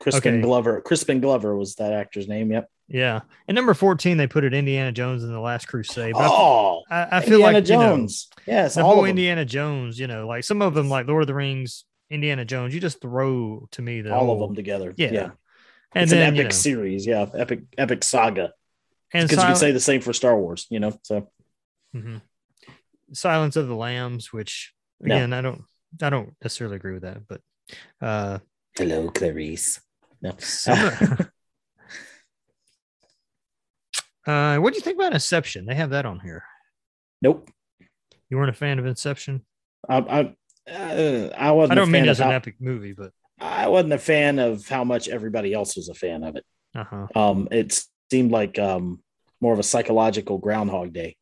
Speaker 2: Crispin
Speaker 1: Okay.
Speaker 2: Glover. Crispin Glover was that actor's name. Yep.
Speaker 1: Yeah. And number 14, they put it Indiana Jones in the Last Crusade. But
Speaker 2: Oh,
Speaker 1: I, I feel
Speaker 2: Indiana
Speaker 1: like you know,
Speaker 2: Jones. yes,
Speaker 1: the
Speaker 2: all
Speaker 1: whole. Indiana Jones, you know, like some of them, like Lord of the Rings, Indiana Jones, you just throw to me the
Speaker 2: all
Speaker 1: whole,
Speaker 2: of them together.
Speaker 1: Yeah.
Speaker 2: yeah.
Speaker 1: And
Speaker 2: it's
Speaker 1: then
Speaker 2: an
Speaker 1: you
Speaker 2: epic
Speaker 1: know,
Speaker 2: series. Yeah, epic epic saga.
Speaker 1: and
Speaker 2: Because you could say the same for Star Wars. You know, so
Speaker 1: Mhm. Silence of the Lambs, which
Speaker 2: No.
Speaker 1: again, I don't, I don't necessarily agree with that, but uh,
Speaker 2: hello, Clarice. No, [laughs]
Speaker 1: uh, what do you think about Inception? They have that on here.
Speaker 2: nope.
Speaker 1: You weren't a fan of Inception?
Speaker 2: I I, uh, I wasn't.
Speaker 1: I don't
Speaker 2: a
Speaker 1: mean
Speaker 2: fan
Speaker 1: as an
Speaker 2: how-
Speaker 1: epic movie, but
Speaker 2: I wasn't a fan of how much everybody else was a fan of it.
Speaker 1: uh huh.
Speaker 2: Um, it seemed like um more of a psychological Groundhog Day,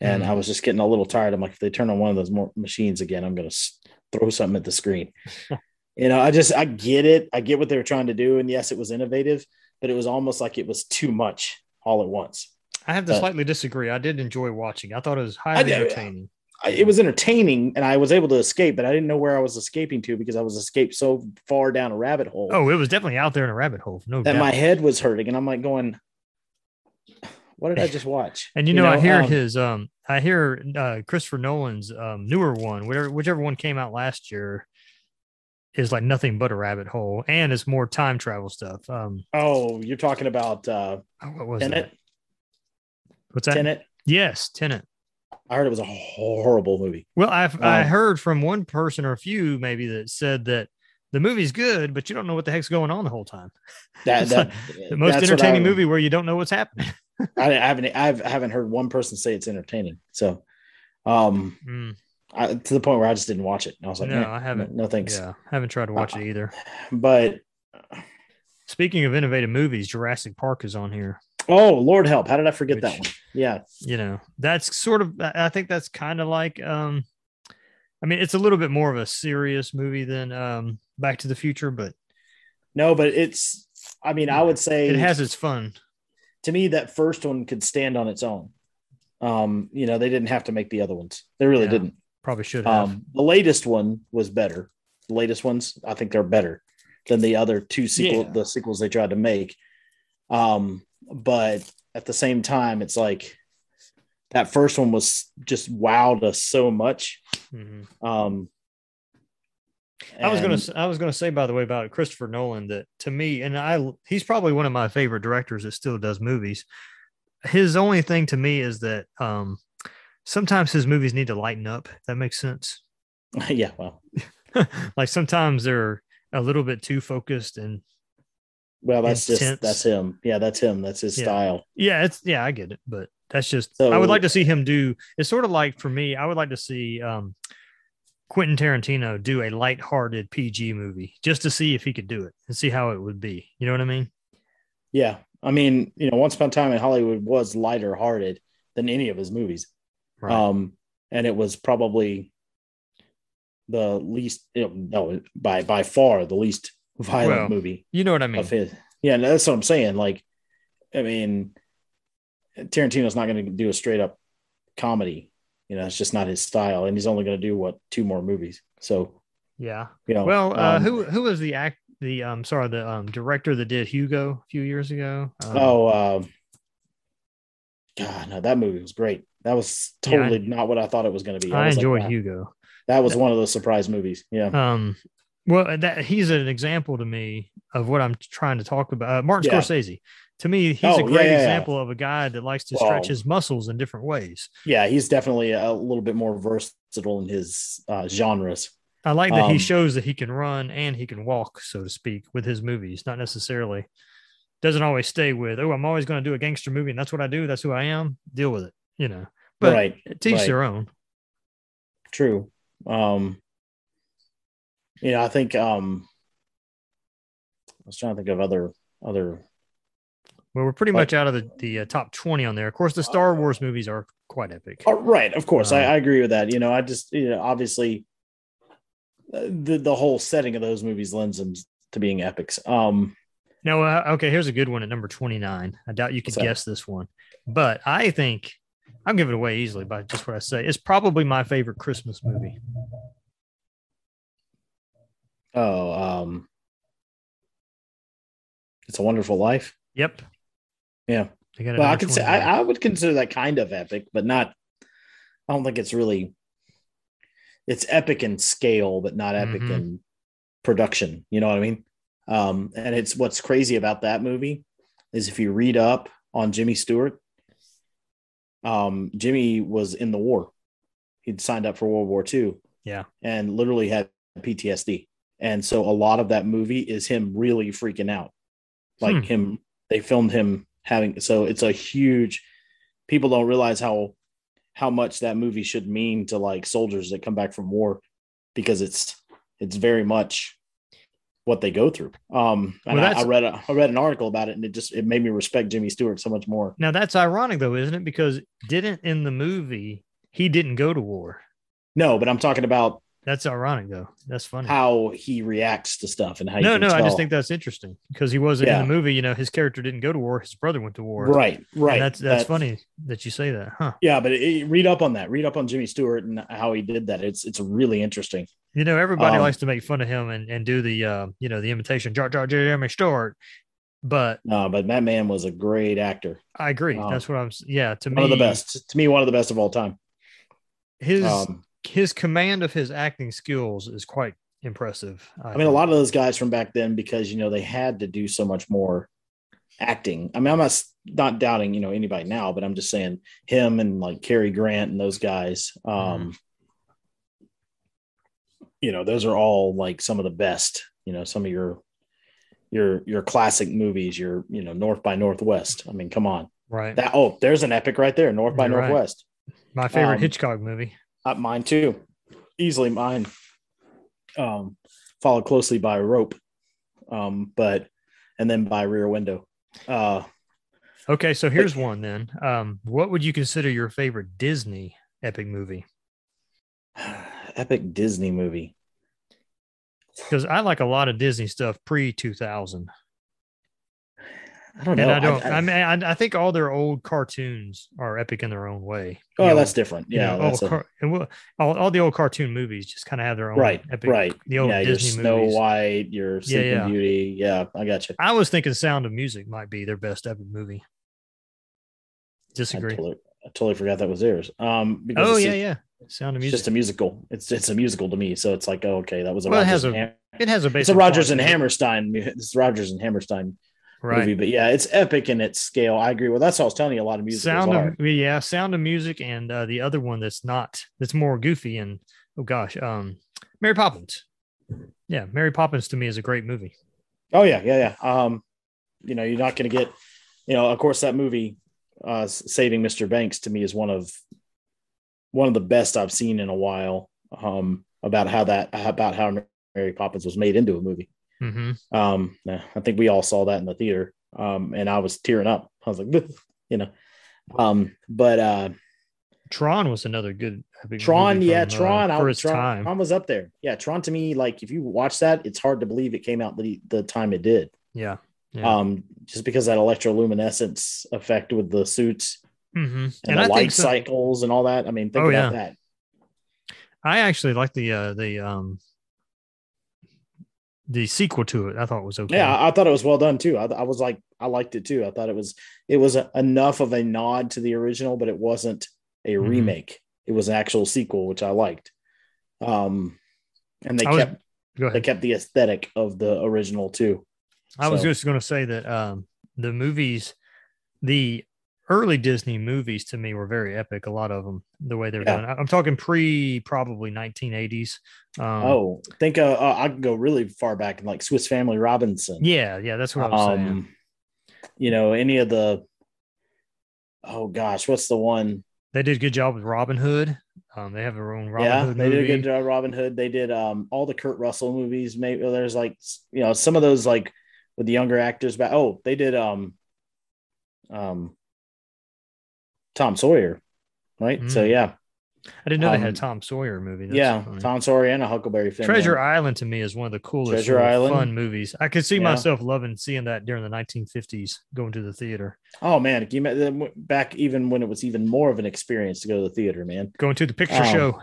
Speaker 2: and
Speaker 1: Mm.
Speaker 2: I was just getting a little tired. I'm like, if they turn on one of those more machines again, I'm gonna s- throw something at the screen. [laughs] you know, I just I get it. I get what they were trying to do, and yes, it was innovative, but it was almost like it was too much all at once.
Speaker 1: I have to
Speaker 2: But-
Speaker 1: slightly disagree. I did enjoy watching. I thought it was highly
Speaker 2: did-
Speaker 1: entertaining.
Speaker 2: I, it was entertaining, and I was able to escape, but I didn't know where I was escaping to because I was escaped so far down a rabbit hole
Speaker 1: Oh, it was definitely out there in a rabbit hole. No
Speaker 2: that
Speaker 1: doubt.
Speaker 2: my head was hurting, and I'm like going, "What did I just watch?" [laughs]
Speaker 1: and you know, I hear
Speaker 2: um,
Speaker 1: his um I hear uh Christopher Nolan's um newer one, whatever whichever one came out last year is like nothing but a rabbit hole and it's more time travel stuff. Um
Speaker 2: Oh, you're talking about uh,
Speaker 1: oh, what was
Speaker 2: Tenet.
Speaker 1: that? What's that?
Speaker 2: Tenet.
Speaker 1: Yes, Tenet.
Speaker 2: I heard it was a horrible movie.
Speaker 1: Well, I've I
Speaker 2: Um,
Speaker 1: heard from one person or a few maybe that said that the movie's good, but you don't know what the heck's going on the whole time. [laughs]
Speaker 2: That, that
Speaker 1: The most entertaining
Speaker 2: I-
Speaker 1: movie where you don't know what's happening. [laughs]
Speaker 2: I, I haven't I've, I haven't heard one person say it's entertaining. So, um,
Speaker 1: Mm,
Speaker 2: I, to the point where I just didn't watch it. And I was like,
Speaker 1: No,
Speaker 2: "Eh,
Speaker 1: I haven't.
Speaker 2: No, thanks.
Speaker 1: yeah, I haven't tried to watch it either.
Speaker 2: But
Speaker 1: Speaking of innovative movies, Jurassic Park is on here.
Speaker 2: oh Lord help, how did I forget that one? Yeah,
Speaker 1: You know, that's sort of. I think that's kind of like. um I mean, it's a little bit more of a serious movie than um Back to the Future, but
Speaker 2: no, but it's. I mean, I would say
Speaker 1: it has its fun.
Speaker 2: to me that first one could stand on its own. Um, you know, they didn't have to make the other ones. They really
Speaker 1: Yeah.
Speaker 2: didn't.
Speaker 1: Probably should have.
Speaker 2: Um, the latest one was better. The latest ones, I think, they're better than the other two sequel
Speaker 1: Yeah.
Speaker 2: the sequels they tried to make. Um, but at the same time, it's like that first one was just wowed us so much.
Speaker 1: Mhm.
Speaker 2: Um,
Speaker 1: I was gonna. I was gonna say, by the way, about Christopher Nolan that to me, and I, he's probably one of my favorite directors that still does movies. His only thing to me is that um sometimes his movies need to lighten up. That makes sense. [laughs] [laughs]
Speaker 2: yeah, well,
Speaker 1: like sometimes they're a little bit too focused and
Speaker 2: well, that's
Speaker 1: Intense.
Speaker 2: just that's him. Yeah, that's him. That's his
Speaker 1: Yeah.
Speaker 2: style.
Speaker 1: yeah, it's yeah, I get it, but that's just I would like to see him do. It's sort of like for me, I would like to see um, Quentin Tarantino do a lighthearted PG movie just to see if he could do it and see how it would be. You know what I mean?
Speaker 2: Yeah, I mean, you know, Once Upon a Time in Hollywood was lighter hearted than any of his movies.
Speaker 1: Right.
Speaker 2: Um, and it was probably the least, you know, no, by by far the least [laughs] violent
Speaker 1: Well,
Speaker 2: movie
Speaker 1: you know what I mean?
Speaker 2: of his. Yeah, and that's what I'm saying. Like, I mean, Tarantino's not going to do a straight up comedy. You know, it's just not his style, and he's only going to do what two more movies. So,
Speaker 1: Yeah.
Speaker 2: you know,
Speaker 1: Well, uh,
Speaker 2: um,
Speaker 1: who who was the act the um sorry the um director that did Hugo a few years ago? Um,
Speaker 2: Oh, um, God, no, that movie was great. That was
Speaker 1: Yeah, I-
Speaker 2: totally not what I thought it was going to be.
Speaker 1: I
Speaker 2: was like,
Speaker 1: enjoyed
Speaker 2: wow.
Speaker 1: Hugo.
Speaker 2: That was one of those surprise movies. Yeah.
Speaker 1: Um, well, that he's an example to me of what I'm trying to talk about. Uh, Martin
Speaker 2: Yeah.
Speaker 1: Scorsese. To me, he's
Speaker 2: Oh,
Speaker 1: a great
Speaker 2: yeah, yeah.
Speaker 1: example of a guy that likes to stretch
Speaker 2: Well-
Speaker 1: his muscles in different ways.
Speaker 2: Yeah. He's definitely a little bit more versatile in his uh, genres.
Speaker 1: I like that he
Speaker 2: Um,
Speaker 1: shows that he can run and he can walk, so to speak, with his movies. Not necessarily doesn't always stay with, oh, I'm always going to do a gangster movie and that's what I do. That's who I am. Deal with it, you know. But
Speaker 2: right.
Speaker 1: to each
Speaker 2: right.
Speaker 1: their own.
Speaker 2: True. Um, you know, I think um, I was trying to think of other other.
Speaker 1: Well, we're pretty
Speaker 2: Like-
Speaker 1: much out of the, the uh, top 20 on there. Of course, the Star Wars movies are quite epic.
Speaker 2: Oh, right. Of course, I,
Speaker 1: Um,
Speaker 2: I agree with that. You know, I just you know, obviously, uh, the the whole setting of those movies lends them to being epics. Um,
Speaker 1: Now, uh, okay, here's a good one at number 29. I doubt you could guess this one, but I think I'll give it away easily by just what I say. It's probably my favorite Christmas movie.
Speaker 2: oh, um, it's a Wonderful Life.
Speaker 1: Yep.
Speaker 2: Yeah. Well, I could say I, I would consider that kind of epic, but not. I don't think it's really. It's epic in scale, but not epic
Speaker 1: Mhm.
Speaker 2: in production. You know what I mean? Um, and it's what's crazy about that movie is if you read up on Jimmy Stewart, um, Jimmy was in the war. He'd signed up for World War II.
Speaker 1: Yeah.
Speaker 2: and literally had PTSD, and so a lot of that movie is him really freaking out, like
Speaker 1: Hmm.
Speaker 2: him. They filmed him having so it's a huge. People don't realize how how much that movie should mean to like soldiers that come back from war, because it's it's very much what they go through. Um, and
Speaker 1: Well,
Speaker 2: I, I read a, I read an article about it, and it just it made me respect Jimmy Stewart so much more.
Speaker 1: Now that's ironic though, isn't it? Because didn't in the movie he didn't go to war.
Speaker 2: No, but I'm talking about
Speaker 1: That's ironic though. That's funny.
Speaker 2: how he reacts to stuff and how
Speaker 1: no, no, I just think that's interesting because he wasn't
Speaker 2: Yeah.
Speaker 1: in the movie. You know, his character didn't go to war. His brother went to war.
Speaker 2: right, right.
Speaker 1: That's that's
Speaker 2: That-
Speaker 1: funny that you say that, huh?
Speaker 2: Yeah, but it, read up on that. Read up on Jimmy Stewart and how he did that. It's it's really interesting.
Speaker 1: You know, everybody
Speaker 2: Um,
Speaker 1: likes to make fun of him and, and do the uh, you know, the imitation Jar Jar Jeremy Stewart. But
Speaker 2: No, but that man was a great actor.
Speaker 1: I agree.
Speaker 2: Wow.
Speaker 1: That's what I'm yeah, to
Speaker 2: One
Speaker 1: me
Speaker 2: of the best. To me, one of the best of all time.
Speaker 1: his
Speaker 2: Um,
Speaker 1: his command of his acting skills is quite impressive.
Speaker 2: I mean, a lot of those guys from back then, because you know they had to do so much more acting. I mean, I'm not not doubting you know anybody now, but I'm just saying him and like Cary Grant and those guys. Um, You know, those are all like some of the best. You know, some of your your your classic movies. Your you know North by Northwest. I mean, come on.
Speaker 1: right.
Speaker 2: That oh, there's an epic right there. North by
Speaker 1: You're right.
Speaker 2: Northwest.
Speaker 1: My favorite
Speaker 2: um,
Speaker 1: Hitchcock movie.
Speaker 2: Uh, mine too. Easily mine. Um, followed closely by Rope. Um, but and then by Rear Window. Uh,
Speaker 1: Okay, so here's one then. Um, what would you consider your favorite Disney epic movie? [sighs]
Speaker 2: epic Disney movie.
Speaker 1: Because I like a lot of Disney stuff pre 2000.
Speaker 2: I don't
Speaker 1: And. I don't, I,
Speaker 2: I- I-
Speaker 1: mean, I, I think all their old cartoons are epic in their own way.
Speaker 2: oh,
Speaker 1: You know,
Speaker 2: that's different.
Speaker 1: you
Speaker 2: Yeah,
Speaker 1: know,
Speaker 2: that's
Speaker 1: old
Speaker 2: a-
Speaker 1: car- all, all the old cartoon movies just kind of have their own
Speaker 2: right,
Speaker 1: epic.
Speaker 2: right.
Speaker 1: The old
Speaker 2: yeah, your Snow
Speaker 1: movies.
Speaker 2: White, your Sleeping
Speaker 1: yeah.
Speaker 2: Beauty. Yeah, I got you.
Speaker 1: I was thinking Sound of Music might be their best epic movie.
Speaker 2: I
Speaker 1: Disagree.
Speaker 2: totally, I totally forgot that was theirs. Um, because
Speaker 1: Oh yeah, yeah. Sound of
Speaker 2: It's
Speaker 1: Music.
Speaker 2: just a musical. It's it's a musical to me. So it's like, oh, okay, that was a
Speaker 1: Well, it has a
Speaker 2: Ham-
Speaker 1: it has a
Speaker 2: it's a
Speaker 1: Rodgers
Speaker 2: and. Hammerstein. It's Rodgers and Hammerstein
Speaker 1: right.
Speaker 2: movie, but yeah, it's epic in its scale. I agree. Well, that's what I was telling you. A lot of music.
Speaker 1: Sound of yeah, Sound of Music, and uh, the other one that's not that's more goofy and oh gosh, um, Mary Poppins. Yeah, Mary Poppins to me is a great movie.
Speaker 2: Oh yeah, yeah, yeah. Um, you know, you're not going to get, you know, of course that movie, uh, Saving Mr. Banks to me is one of one of the best I've seen in a while. Um, about how that about how Mary Poppins was made into a movie.
Speaker 1: Mm-hmm.
Speaker 2: Um, I think we all saw that in the theater. Um, and I was tearing up. I was like, [laughs] you know, um, but uh,
Speaker 1: Tron was another good
Speaker 2: Tron. Yeah,
Speaker 1: from,
Speaker 2: Tron.
Speaker 1: uh, for its
Speaker 2: Tron,
Speaker 1: time.
Speaker 2: Tron was up there. Yeah, Tron to me, like if you watch that, it's hard to believe it came out the the time it did.
Speaker 1: Yeah. yeah.
Speaker 2: Um, just because that electroluminescence effect with the suits
Speaker 1: mm-hmm.
Speaker 2: and,
Speaker 1: And
Speaker 2: the
Speaker 1: I
Speaker 2: light
Speaker 1: so-
Speaker 2: cycles and all that. I mean, think
Speaker 1: Oh,
Speaker 2: about
Speaker 1: yeah.
Speaker 2: that.
Speaker 1: I actually like the uh the um the sequel to it. I thought was okay.
Speaker 2: Yeah, I, thought it was well done too. I, I was like, I liked it too. I thought it was it was a, enough of a nod to the original, but it wasn't a
Speaker 1: Mhm.
Speaker 2: remake. It was an actual sequel, which I liked. Um, and they
Speaker 1: I was-
Speaker 2: kept
Speaker 1: Go
Speaker 2: they kept the aesthetic of the original too.
Speaker 1: I was just going to say that um the movies, the early Disney movies to me were very epic. A lot of them, the way they're
Speaker 2: Yeah.
Speaker 1: done. I- I'm talking pre probably 1980s. Um,
Speaker 2: oh, think uh, uh, I can go really far back in like Swiss Family Robinson.
Speaker 1: yeah, yeah, that's what I was saying.
Speaker 2: Um, you know, any of the oh gosh, what's the one?
Speaker 1: They did a good job with Robin Hood. Um, they have their own Robin
Speaker 2: yeah,
Speaker 1: Hood
Speaker 2: they
Speaker 1: movie.
Speaker 2: did a good job. Robin Hood. They did um all the Kurt Russell movies. Maybe there's like you know some of those like with the younger actors. But oh, they did um um Tom Sawyer, right? So
Speaker 1: Mm.
Speaker 2: yeah,
Speaker 1: I didn't know they had
Speaker 2: um,
Speaker 1: a Tom Sawyer movie. That's
Speaker 2: yeah. Tom Sawyer and a Huckleberry Finn.
Speaker 1: Treasure. Island to me is one of the coolest
Speaker 2: Treasure Island.
Speaker 1: fun movies. I could see
Speaker 2: Yeah.
Speaker 1: myself loving seeing that during the 1950s, going to the theater,
Speaker 2: Oh man, you back even when it was even more of an experience to go to the theater, man.
Speaker 1: going to the picture
Speaker 2: Um,
Speaker 1: show.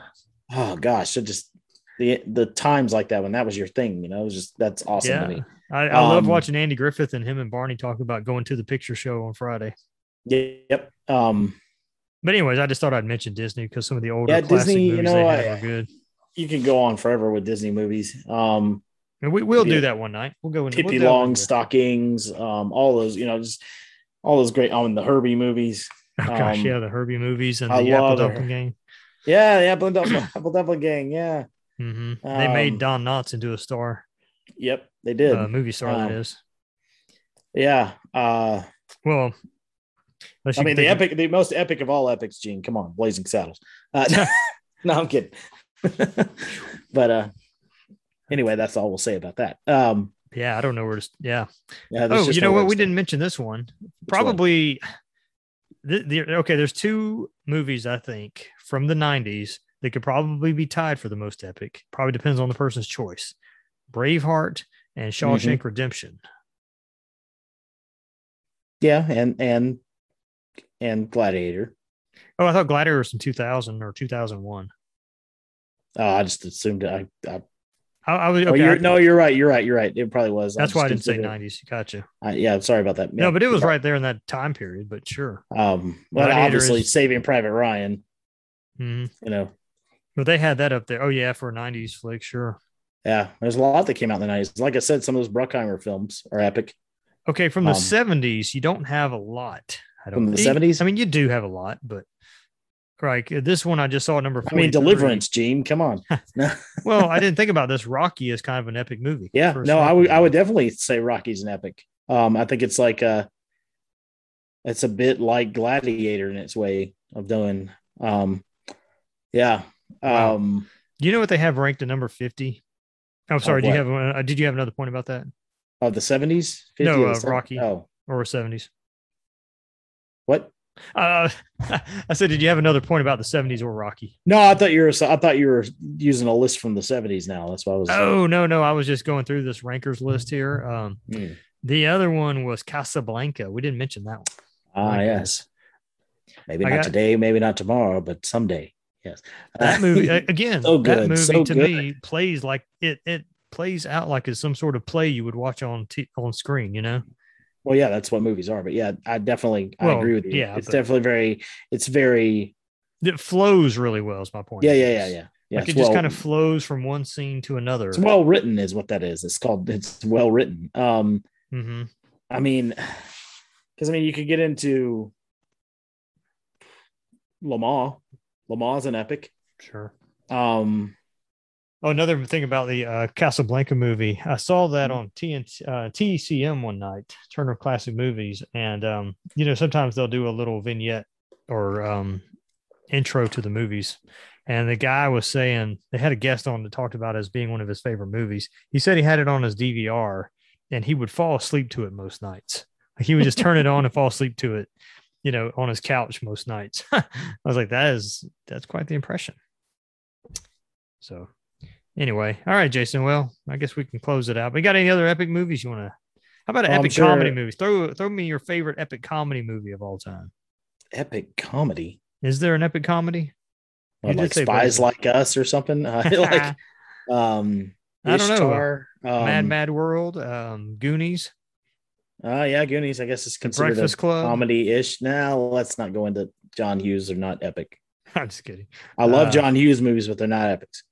Speaker 2: Oh gosh, it just the the times like that when that was your thing, you know, it was just that's awesome
Speaker 1: Yeah,
Speaker 2: to me.
Speaker 1: I, I love
Speaker 2: um,
Speaker 1: watching Andy Griffith and him and Barney talk about going to the picture show on Friday.
Speaker 2: Yep. Um,
Speaker 1: But anyways, I just thought I'd mention Disney because some of the older
Speaker 2: Yeah,
Speaker 1: classic
Speaker 2: Disney, you
Speaker 1: movies
Speaker 2: know,
Speaker 1: they had
Speaker 2: I-
Speaker 1: were good.
Speaker 2: you can go on forever with Disney movies. Um,
Speaker 1: And we will do that one night. We'll go in.
Speaker 2: Tippy
Speaker 1: we'll delve
Speaker 2: Long stockings, um, all those, you know, just all those great on the Herbie movies. [laughs]
Speaker 1: Oh, gosh,
Speaker 2: um,
Speaker 1: yeah, the Herbie movies and
Speaker 2: I
Speaker 1: the Apple Dumpling Gang.
Speaker 2: Yeah, the Apple Dumpling, [coughs] Apple Dumpling Gang. Yeah.
Speaker 1: hmm they made
Speaker 2: Um,
Speaker 1: Don Knotts into a star,
Speaker 2: Yep, they did.
Speaker 1: uh, movie star. that
Speaker 2: um,
Speaker 1: is.
Speaker 2: yeah. Uh,
Speaker 1: Well,
Speaker 2: I mean, the epic, the most epic of all epics, Gene. Come on, Blazing Saddles. Uh, [laughs] [laughs] no, I'm kidding. [laughs] but uh, anyway, that's all we'll say about that. Um,
Speaker 1: Yeah, I don't know where to. Yeah.
Speaker 2: yeah,
Speaker 1: Oh, you know what? We didn't mention this one.
Speaker 2: one?
Speaker 1: Probably. The, the, okay, there's two movies I think from the 90s that could probably be tied for the most epic. Probably depends on the person's choice. Braveheart and Shawshank
Speaker 2: Mm-hmm.
Speaker 1: Redemption.
Speaker 2: Yeah, and and and Gladiator.
Speaker 1: Oh, I thought Gladiator was in 2000 or 2001.
Speaker 2: Oh, I just assumed I. I
Speaker 1: I, I was
Speaker 2: oh,
Speaker 1: okay.
Speaker 2: you're,
Speaker 1: I-
Speaker 2: no, you're right. You're right. You're right. It probably was.
Speaker 1: that's why I didn't say
Speaker 2: considered-
Speaker 1: 90s. Gotcha.
Speaker 2: I, yeah, I'm sorry about that.
Speaker 1: No, but it was right there in that time period. But sure.
Speaker 2: Um, well,
Speaker 1: Gladiator
Speaker 2: obviously,
Speaker 1: is-
Speaker 2: Saving Private Ryan.
Speaker 1: Mhm.
Speaker 2: You know,
Speaker 1: But they had that up there. Oh yeah, for a 90s flick, sure.
Speaker 2: yeah. There's a lot that came out in the '90s. Like I said, some of those Bruckheimer films are epic.
Speaker 1: Okay, from the
Speaker 2: Um,
Speaker 1: 70s, you don't have a lot. I don't
Speaker 2: From the 70s?
Speaker 1: I mean, you do have a lot, but right. This one I just saw number
Speaker 2: I mean, Deliverance, Gene. Come on. [laughs]
Speaker 1: Well, I didn't [laughs] think about this. Rocky is kind of an epic movie.
Speaker 2: Yeah, no, I would I would definitely say Rocky's an epic. Um, I think it's like uh it's a bit like Gladiator in its way of doing. Um, yeah.
Speaker 1: Wow.
Speaker 2: Um,
Speaker 1: You know what they have ranked at number 50? I'm sorry. Do you have uh, did you have another point about that
Speaker 2: of the seventies,
Speaker 1: No, uh, Rocky.
Speaker 2: Oh,
Speaker 1: or 70s?
Speaker 2: What?
Speaker 1: Uh, [laughs] I said, did you have another point about the 70s or Rocky?
Speaker 2: No, I thought you were. I thought you were using a list from the seventies. Now that's why I was.
Speaker 1: Oh no, no, I was just going through this Ranker's list here. Um,
Speaker 2: Hmm.
Speaker 1: the other one was Casablanca. We didn't mention that one.
Speaker 2: ah,
Speaker 1: my
Speaker 2: yes. Maybe
Speaker 1: I
Speaker 2: not
Speaker 1: got-
Speaker 2: today, maybe not tomorrow, but someday. Yes.
Speaker 1: That movie [laughs] again.
Speaker 2: So
Speaker 1: that movie
Speaker 2: so
Speaker 1: to
Speaker 2: good.
Speaker 1: me plays like it. It plays out like it's some sort of play you would watch on t- on screen. You know.
Speaker 2: Well, yeah, that's what movies are. But yeah, I definitely I agree with you.
Speaker 1: yeah,
Speaker 2: it's definitely very. It's very.
Speaker 1: It flows really well. Is my point.
Speaker 2: Yeah, yeah, yeah, yeah. Yeah,
Speaker 1: like it just
Speaker 2: well-
Speaker 1: kind of flows from one scene to another.
Speaker 2: It's well written, is what that is. It's called. It's well written. Um,
Speaker 1: mm-hmm.
Speaker 2: I mean, because I mean, you could get into Lamar. Lamar's an epic.
Speaker 1: Sure.
Speaker 2: Um,
Speaker 1: Oh, another thing about the uh, Casablanca movie, I saw that on TNT, uh, TCM one night, Turner Classic Movies, and um, you know sometimes they'll do a little vignette or um, intro to the movies, and the guy was saying they had a guest on that talked about it as being one of his favorite movies. He said he had it on his DVR, and he would fall asleep to it most nights. Like he would just turn it on and fall asleep to it, you know, on his couch most nights. [laughs] I was like, that is that's quite the impression. So anyway, all right, Jason. Well, I guess we can close it out. But you got any other epic movies you want to? How about an
Speaker 2: Well,
Speaker 1: epic
Speaker 2: sure-
Speaker 1: comedy movies? Throw throw me your favorite epic comedy movie of all time.
Speaker 2: Epic comedy.
Speaker 1: Is there an epic comedy? Did
Speaker 2: like spies like us or something. [laughs] Uh, like [laughs] um
Speaker 1: I don't know.
Speaker 2: Um,
Speaker 1: Mad Mad World, um, Goonies,
Speaker 2: Uh, yeah, Goonies. I guess it's considered
Speaker 1: Breakfast
Speaker 2: a
Speaker 1: Club.
Speaker 2: comedy-ish. Now let's not go into John Hughes. They're not epic. [laughs]
Speaker 1: I'm just kidding.
Speaker 2: I love
Speaker 1: Uh,
Speaker 2: John Hughes movies, but they're not epics.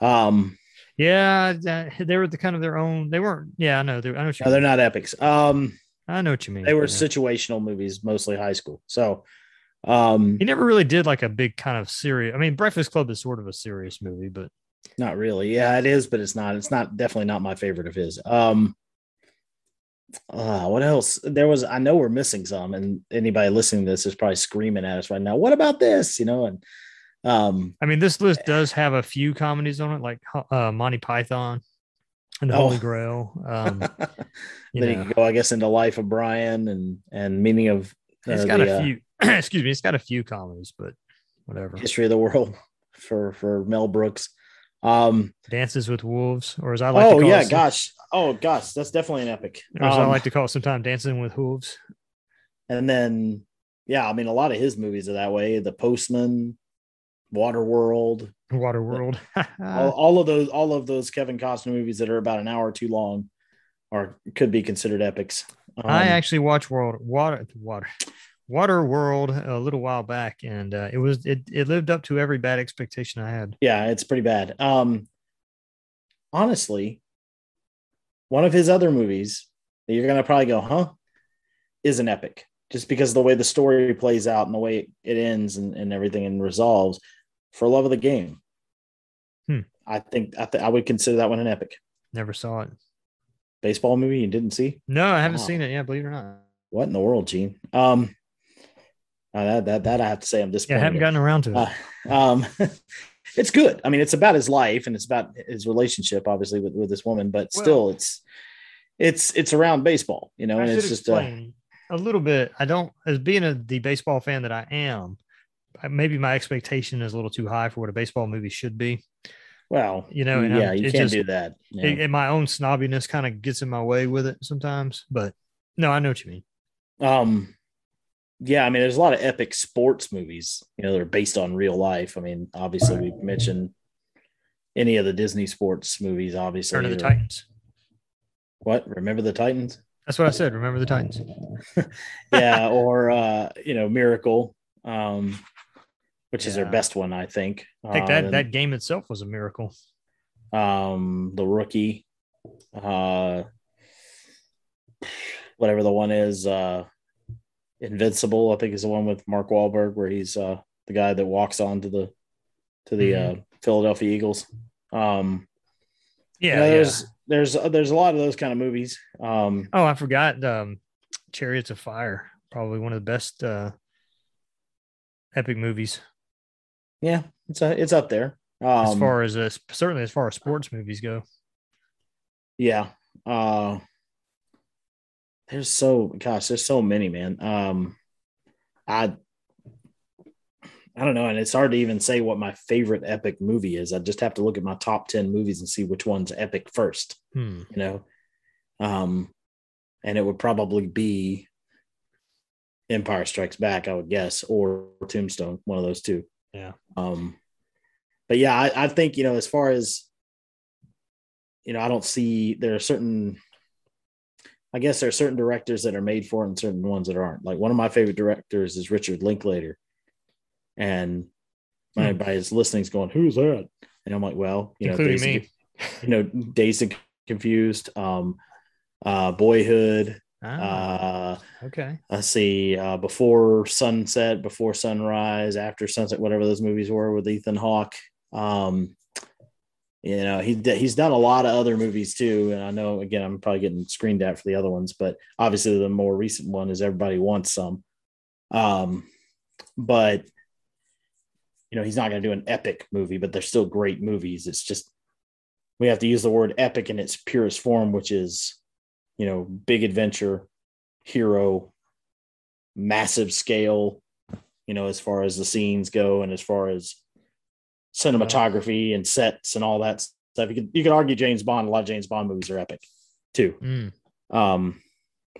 Speaker 2: Um,
Speaker 1: Yeah, they were the kind of their own. They weren't. Yeah, I know. They, I know what you.
Speaker 2: no, they're not epics. Um,
Speaker 1: I know what you mean.
Speaker 2: they were
Speaker 1: Yeah.
Speaker 2: situational movies, mostly high school. So, um,
Speaker 1: He never really did like a big kind of serious. I mean, Breakfast Club is sort of a serious movie, but
Speaker 2: not really. Yeah, it is, but it's not. It's not definitely not my favorite of his. Um, uh, what else? There was. I know we're missing some, and anybody listening to this is probably screaming at us right now. What about this? You know, and um,
Speaker 1: I mean, this list does have a few comedies on it, like uh, Monty Python and the
Speaker 2: Oh.
Speaker 1: Holy Grail. Um, [laughs] you
Speaker 2: then
Speaker 1: know,
Speaker 2: you can go, I guess, into Life of Brian and and meaning of
Speaker 1: it's
Speaker 2: uh,
Speaker 1: got
Speaker 2: the,
Speaker 1: a
Speaker 2: uh,
Speaker 1: excuse me, it's got a few comedies, but whatever.
Speaker 2: history of the world [laughs] for for Mel Brooks. Um,
Speaker 1: Dances with Wolves, or as I like to
Speaker 2: oh
Speaker 1: call
Speaker 2: yeah, gosh, oh gosh, that's definitely an epic.
Speaker 1: or as I
Speaker 2: Um,
Speaker 1: like to call it sometimes, Dancing with Wolves.
Speaker 2: and then yeah, I mean a lot of his movies are that way. The Postman, Waterworld,
Speaker 1: Waterworld. [laughs]
Speaker 2: all, all of those, all of those Kevin Costner movies that are about an hour too long, are could be considered epics.
Speaker 1: I
Speaker 2: Um,
Speaker 1: actually watched World Water Water Water World a little while back, and uh, it was it it lived up to every bad expectation I had.
Speaker 2: yeah, it's pretty bad. Um, honestly, one of his other movies that you're gonna probably go, huh, is an epic, just because of the way the story plays out and the way it ends and, and everything and resolves. For love of the game,
Speaker 1: Hmm.
Speaker 2: I think I, th- I would consider that one an epic
Speaker 1: Never saw it.
Speaker 2: baseball movie. You didn't see
Speaker 1: No, I haven't
Speaker 2: Wow.
Speaker 1: seen it. Yeah, believe it or not.
Speaker 2: what in the world, Gene? Um, uh, that that that I have to say, I'm
Speaker 1: Yeah, I haven't gotten around to it.
Speaker 2: Uh, um, [laughs] it's good. I mean, it's about his life and it's about his relationship, obviously, with, with this woman. But
Speaker 1: Well-
Speaker 2: still, it's it's it's around baseball, you know,
Speaker 1: I
Speaker 2: and it's just uh,
Speaker 1: a little bit. I don't, as being a the baseball fan that I am, maybe my expectation is a little too high for what a baseball movie should be.
Speaker 2: well,
Speaker 1: You know,
Speaker 2: yeah,
Speaker 1: I'm-
Speaker 2: you can't
Speaker 1: just-
Speaker 2: do that. you
Speaker 1: It, and my own snobbiness kind of gets in my way with it sometimes. But no, I know what you mean.
Speaker 2: um, yeah, I mean, there's a lot of epic sports movies, you know, they're based on real life. I mean, obviously, we mentioned any of the Disney sports movies, obviously.
Speaker 1: Turn of the Titans.
Speaker 2: What? Remember the Titans?
Speaker 1: That's what I said. Remember the Titans. [laughs]
Speaker 2: yeah, or uh, you know, Miracle, um, which is their best one, I think.
Speaker 1: I think
Speaker 2: Uh,
Speaker 1: that that game itself was a miracle.
Speaker 2: um, the rookie, uh, whatever the one is, uh, Invincible, I think is the one with Mark Wahlberg, where he's uh the guy that walks on to the to the uh, Philadelphia Eagles. Um,
Speaker 1: Yeah,
Speaker 2: you know,
Speaker 1: yeah.
Speaker 2: there's there's there's a lot of those kind of movies. Um,
Speaker 1: Oh, I forgot. Um, Chariots of Fire, probably one of the best uh, epic movies
Speaker 2: yeah, it's a, it's up there. Um,
Speaker 1: as far as uh, certainly as far as sports movies go.
Speaker 2: Yeah. Uh there's so gosh, there's so many, man. Um I I don't know, and it's hard to even say what my favorite epic movie is. I just have to look at my top 10 movies and see which one's epic first,
Speaker 1: Hmm.
Speaker 2: you know. Um and it would probably be Empire Strikes Back, I would guess, or Tombstone, one of those two.
Speaker 1: Yeah.
Speaker 2: Um, but yeah, I, I think you know, as far as you know, I don't see there are certain. I guess there are certain directors that are made for it and certain ones that aren't. Like one of my favorite directors is Richard Linklater, and
Speaker 1: Hmm.
Speaker 2: everybody's listening is going, "Who's that?" And I'm like, "Well, you know,
Speaker 1: Including
Speaker 2: Dazed
Speaker 1: me.
Speaker 2: you know, Dazed and Confused, um, uh, Boyhood,
Speaker 1: Ah,
Speaker 2: uh,
Speaker 1: okay.
Speaker 2: let's see, uh, before sunset, before sunrise, after sunset, whatever those movies were with Ethan Hawke. Um, You know, he he's done a lot of other movies too, and I know again I'm probably getting screened at for the other ones, but obviously the more recent one is Everybody Wants Some. Um, but you know he's not going to do an epic movie, but they're still great movies. It's just we have to use the word epic in its purest form, which is you know big adventure, hero, massive scale. You know, as far as the scenes go, and as far as cinematography and sets and all that stuff. You could you could argue James Bond. A lot of James Bond movies are epic, too.
Speaker 1: Mm,
Speaker 2: Um,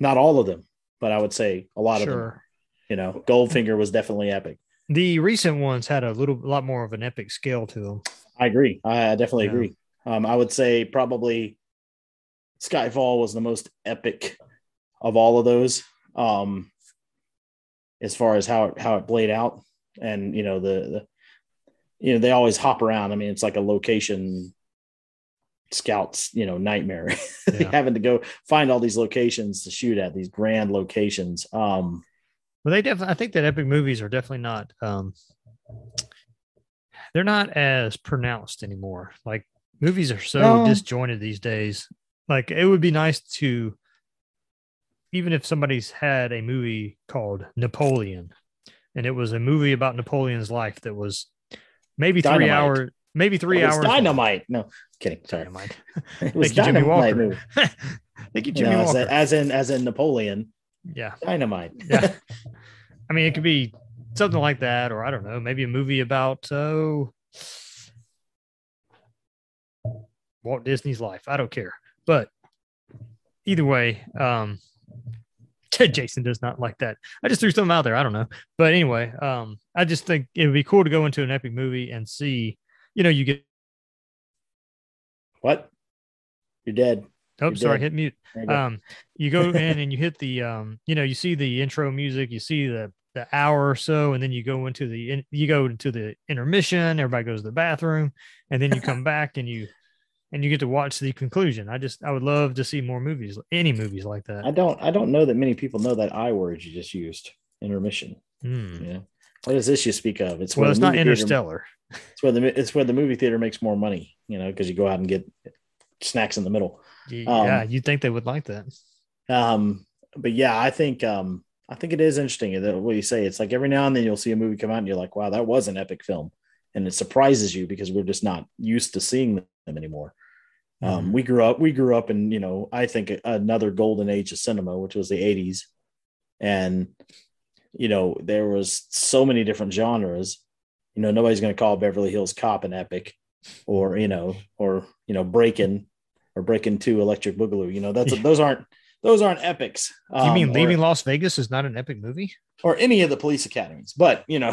Speaker 2: not all of them, but I would say a lot of them. You know, Goldfinger was definitely epic.
Speaker 1: The recent ones had a little, lot more of an epic scale to them.
Speaker 2: I agree. I definitely
Speaker 1: Yeah.
Speaker 2: agree. Um, I would say probably Skyfall was the most epic of all of those. Um, as far as how it how it played out, and you know the, the you know they always hop around. I mean, it's like a location scouts, you know, nightmare. [laughs]
Speaker 1: Yeah.
Speaker 2: Having to go find all these locations to shoot at these grand locations. Um,
Speaker 1: Well, they definitely. I think that epic movies are definitely not. Um, they're not as pronounced anymore. Like movies are so
Speaker 2: No.
Speaker 1: disjointed these days. Like it would be nice to, even if somebody's had a movie called Napoleon, and it was a movie about Napoleon's life that was maybe three hours, maybe three hours. long.
Speaker 2: dynamite. No, kidding. Sorry.
Speaker 1: Dynamite. [laughs]
Speaker 2: It was
Speaker 1: Thank you, Jimmy
Speaker 2: dynamite
Speaker 1: Walker. [laughs] Thank you, Jimmy
Speaker 2: as,
Speaker 1: Walker.
Speaker 2: in, as in as in Napoleon,
Speaker 1: yeah.
Speaker 2: dynamite.
Speaker 1: yeah. [laughs] I mean, it could be something like that, or I don't know, maybe a movie about oh Walt Disney's life. I don't care, but either way, um, Ted [laughs] Jason does not like that. I just threw something out there. I don't know, but anyway, um, I just think it would be cool to go into an epic movie and see. You know, you get.
Speaker 2: What? You're dead.
Speaker 1: Oh,
Speaker 2: You're
Speaker 1: sorry,
Speaker 2: dead.
Speaker 1: hit mute.
Speaker 2: You go.
Speaker 1: um you go [laughs] in and you hit the um you know you see the intro music you see the the hour or so and then you go into the in, you go into the intermission everybody goes to the bathroom and then you come [laughs] back and you and you get to watch the conclusion i just i would love to see more movies any movies like that
Speaker 2: I don't I don't know that many people know that I word you just used. Intermission.
Speaker 1: Hmm.
Speaker 2: Yeah. What is this you speak of? It's
Speaker 1: well it's not
Speaker 2: movie theater-
Speaker 1: interstellar
Speaker 2: It's where the it's where the movie theater makes more money, you know, because you go out and get snacks in the middle.
Speaker 1: yeah you'd think they would like that
Speaker 2: Um, but yeah, I think um I think it is interesting that what you say. It's like every now and then you'll see a movie come out and you're like, wow, that was an epic film. And it surprises you because we're just not used to seeing them anymore. Um,
Speaker 1: Mhm.
Speaker 2: we grew up, we grew up in, you know, I think another golden age of cinema, which was the 80s. And, you know, there was so many different genres. You know, nobody's going to call Beverly Hills Cop an epic or, you know, or, you know, Breaking or Breakin' 2 Electric Boogaloo. You know, that's
Speaker 1: Yeah. [laughs]
Speaker 2: those aren't those aren't epics.
Speaker 1: you
Speaker 2: Um,
Speaker 1: mean
Speaker 2: or-
Speaker 1: leaving las vegas is not an epic movie
Speaker 2: or any of the police academies, but you know,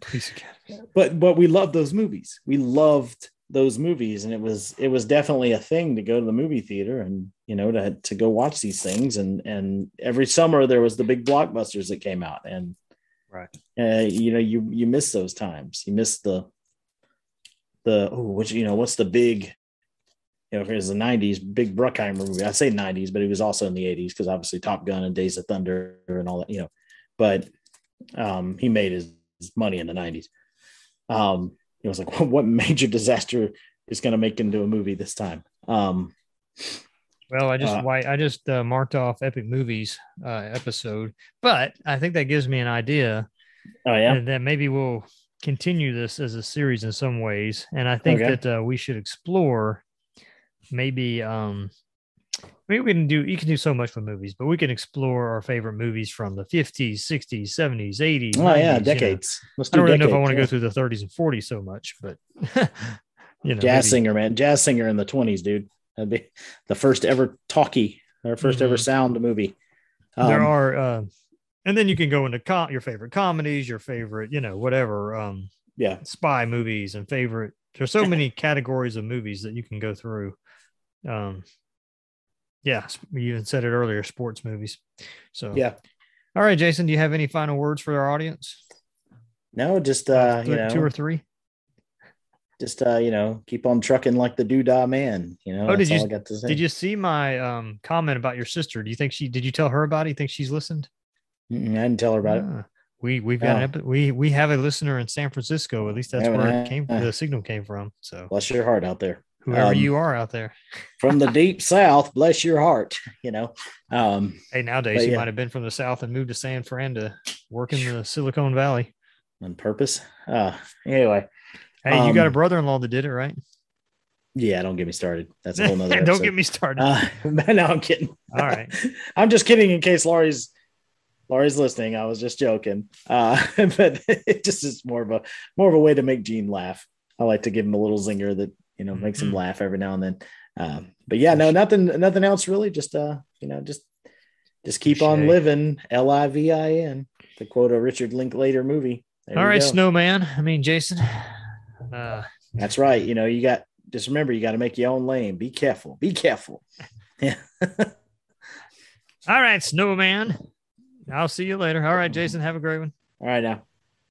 Speaker 1: Police Academy. [laughs]
Speaker 2: but but we loved those movies. We loved those movies, and it was it was definitely a thing to go to the movie theater and you know to to go watch these things. And and every summer there was the big blockbusters that came out, and
Speaker 1: right
Speaker 2: uh, you know you you miss those times. You miss the the oh, which you know what's the big you know, if it was the 90s, big Bruckheimer movie. I say 90s, but he was also in the 80s because obviously Top Gun and Days of Thunder and all that, you know. But um, he made his, his money in the 90s. Um, it was like, [laughs] what major disaster is going to make into a movie this time? Um,
Speaker 1: Well, I just
Speaker 2: Uh,
Speaker 1: I just uh, marked off epic movies uh, episode, but I think that gives me an idea
Speaker 2: oh, yeah.
Speaker 1: and that maybe we'll continue this as a series in some ways. And I think
Speaker 2: Okay.
Speaker 1: that uh, we should explore maybe um we can do you can do so much with movies, but we can explore our favorite movies from the 50s, 60s, 70s, 80s.
Speaker 2: Oh, yeah.
Speaker 1: 90s, you know.
Speaker 2: Decades.
Speaker 1: I don't really know if I want to
Speaker 2: yeah.
Speaker 1: go through the 30s and 40s so much, but [laughs] you know,
Speaker 2: Jazz
Speaker 1: maybe-
Speaker 2: singer, man. Jazz singer in the 20s, dude. That'd be the first ever talkie, our 1st ever
Speaker 1: Mhm.
Speaker 2: sound movie.
Speaker 1: there
Speaker 2: Um,
Speaker 1: are uh and then you can go into com- your favorite comedies, your favorite, you know, whatever, um,
Speaker 2: yeah.
Speaker 1: spy movies and favorite. There's so [laughs] many categories of movies that you can go through. Um, yeah, you even said it earlier, sports movies. So
Speaker 2: Yeah.
Speaker 1: All right, Jason, do you have any final words for our audience?
Speaker 2: No, just, uh,
Speaker 1: Th-
Speaker 2: you know,
Speaker 1: two or three.
Speaker 2: just uh, you know, keep on trucking like the doodah man. You know,
Speaker 1: Oh, did you-
Speaker 2: I got to say.
Speaker 1: Did you see my um comment about your sister? Do you think she did you tell her about it? You think she's listened?
Speaker 2: Mm-mm, I didn't tell her about it.
Speaker 1: Ah. We we've got an epi- we we have a listener in San Francisco. At least that's where it came. The signal came from. So
Speaker 2: Bless your heart out there.
Speaker 1: Whoever
Speaker 2: Um,
Speaker 1: you are out there, [laughs]
Speaker 2: From the deep south, bless your heart. You know. Um,
Speaker 1: hey, nowadays you
Speaker 2: yeah.
Speaker 1: might have been from the south and moved to San Fran to work in the Silicon Valley.
Speaker 2: on purpose. Uh anyway.
Speaker 1: Hey, you got a
Speaker 2: Um,
Speaker 1: brother-in-law that did it, right?
Speaker 2: Yeah, don't get me started. That's a [laughs] whole nother
Speaker 1: Don't
Speaker 2: episode.
Speaker 1: get me started.
Speaker 2: uh, [laughs] no, I'm kidding.
Speaker 1: All right.
Speaker 2: I'm just kidding in case Laurie's Laurie's listening. I was just joking. Uh, but it just is more of a more of a way to make Gene laugh. I like to give him a little zinger that you know makes him laugh every now and then. Um, but yeah, no, nothing, nothing else really. Just uh, you know, just just keep on living. L I V I N. To quote a Richard Linklater movie. There
Speaker 1: All right,
Speaker 2: go.
Speaker 1: Snowman. I mean, Jason. Uh,
Speaker 2: That's right. You know, you got just remember you got to make your own lane. Be careful. Be careful. Yeah. [laughs]
Speaker 1: all right, Snowman. I'll see you later. All right, Jason. Have a great one.
Speaker 2: All right now.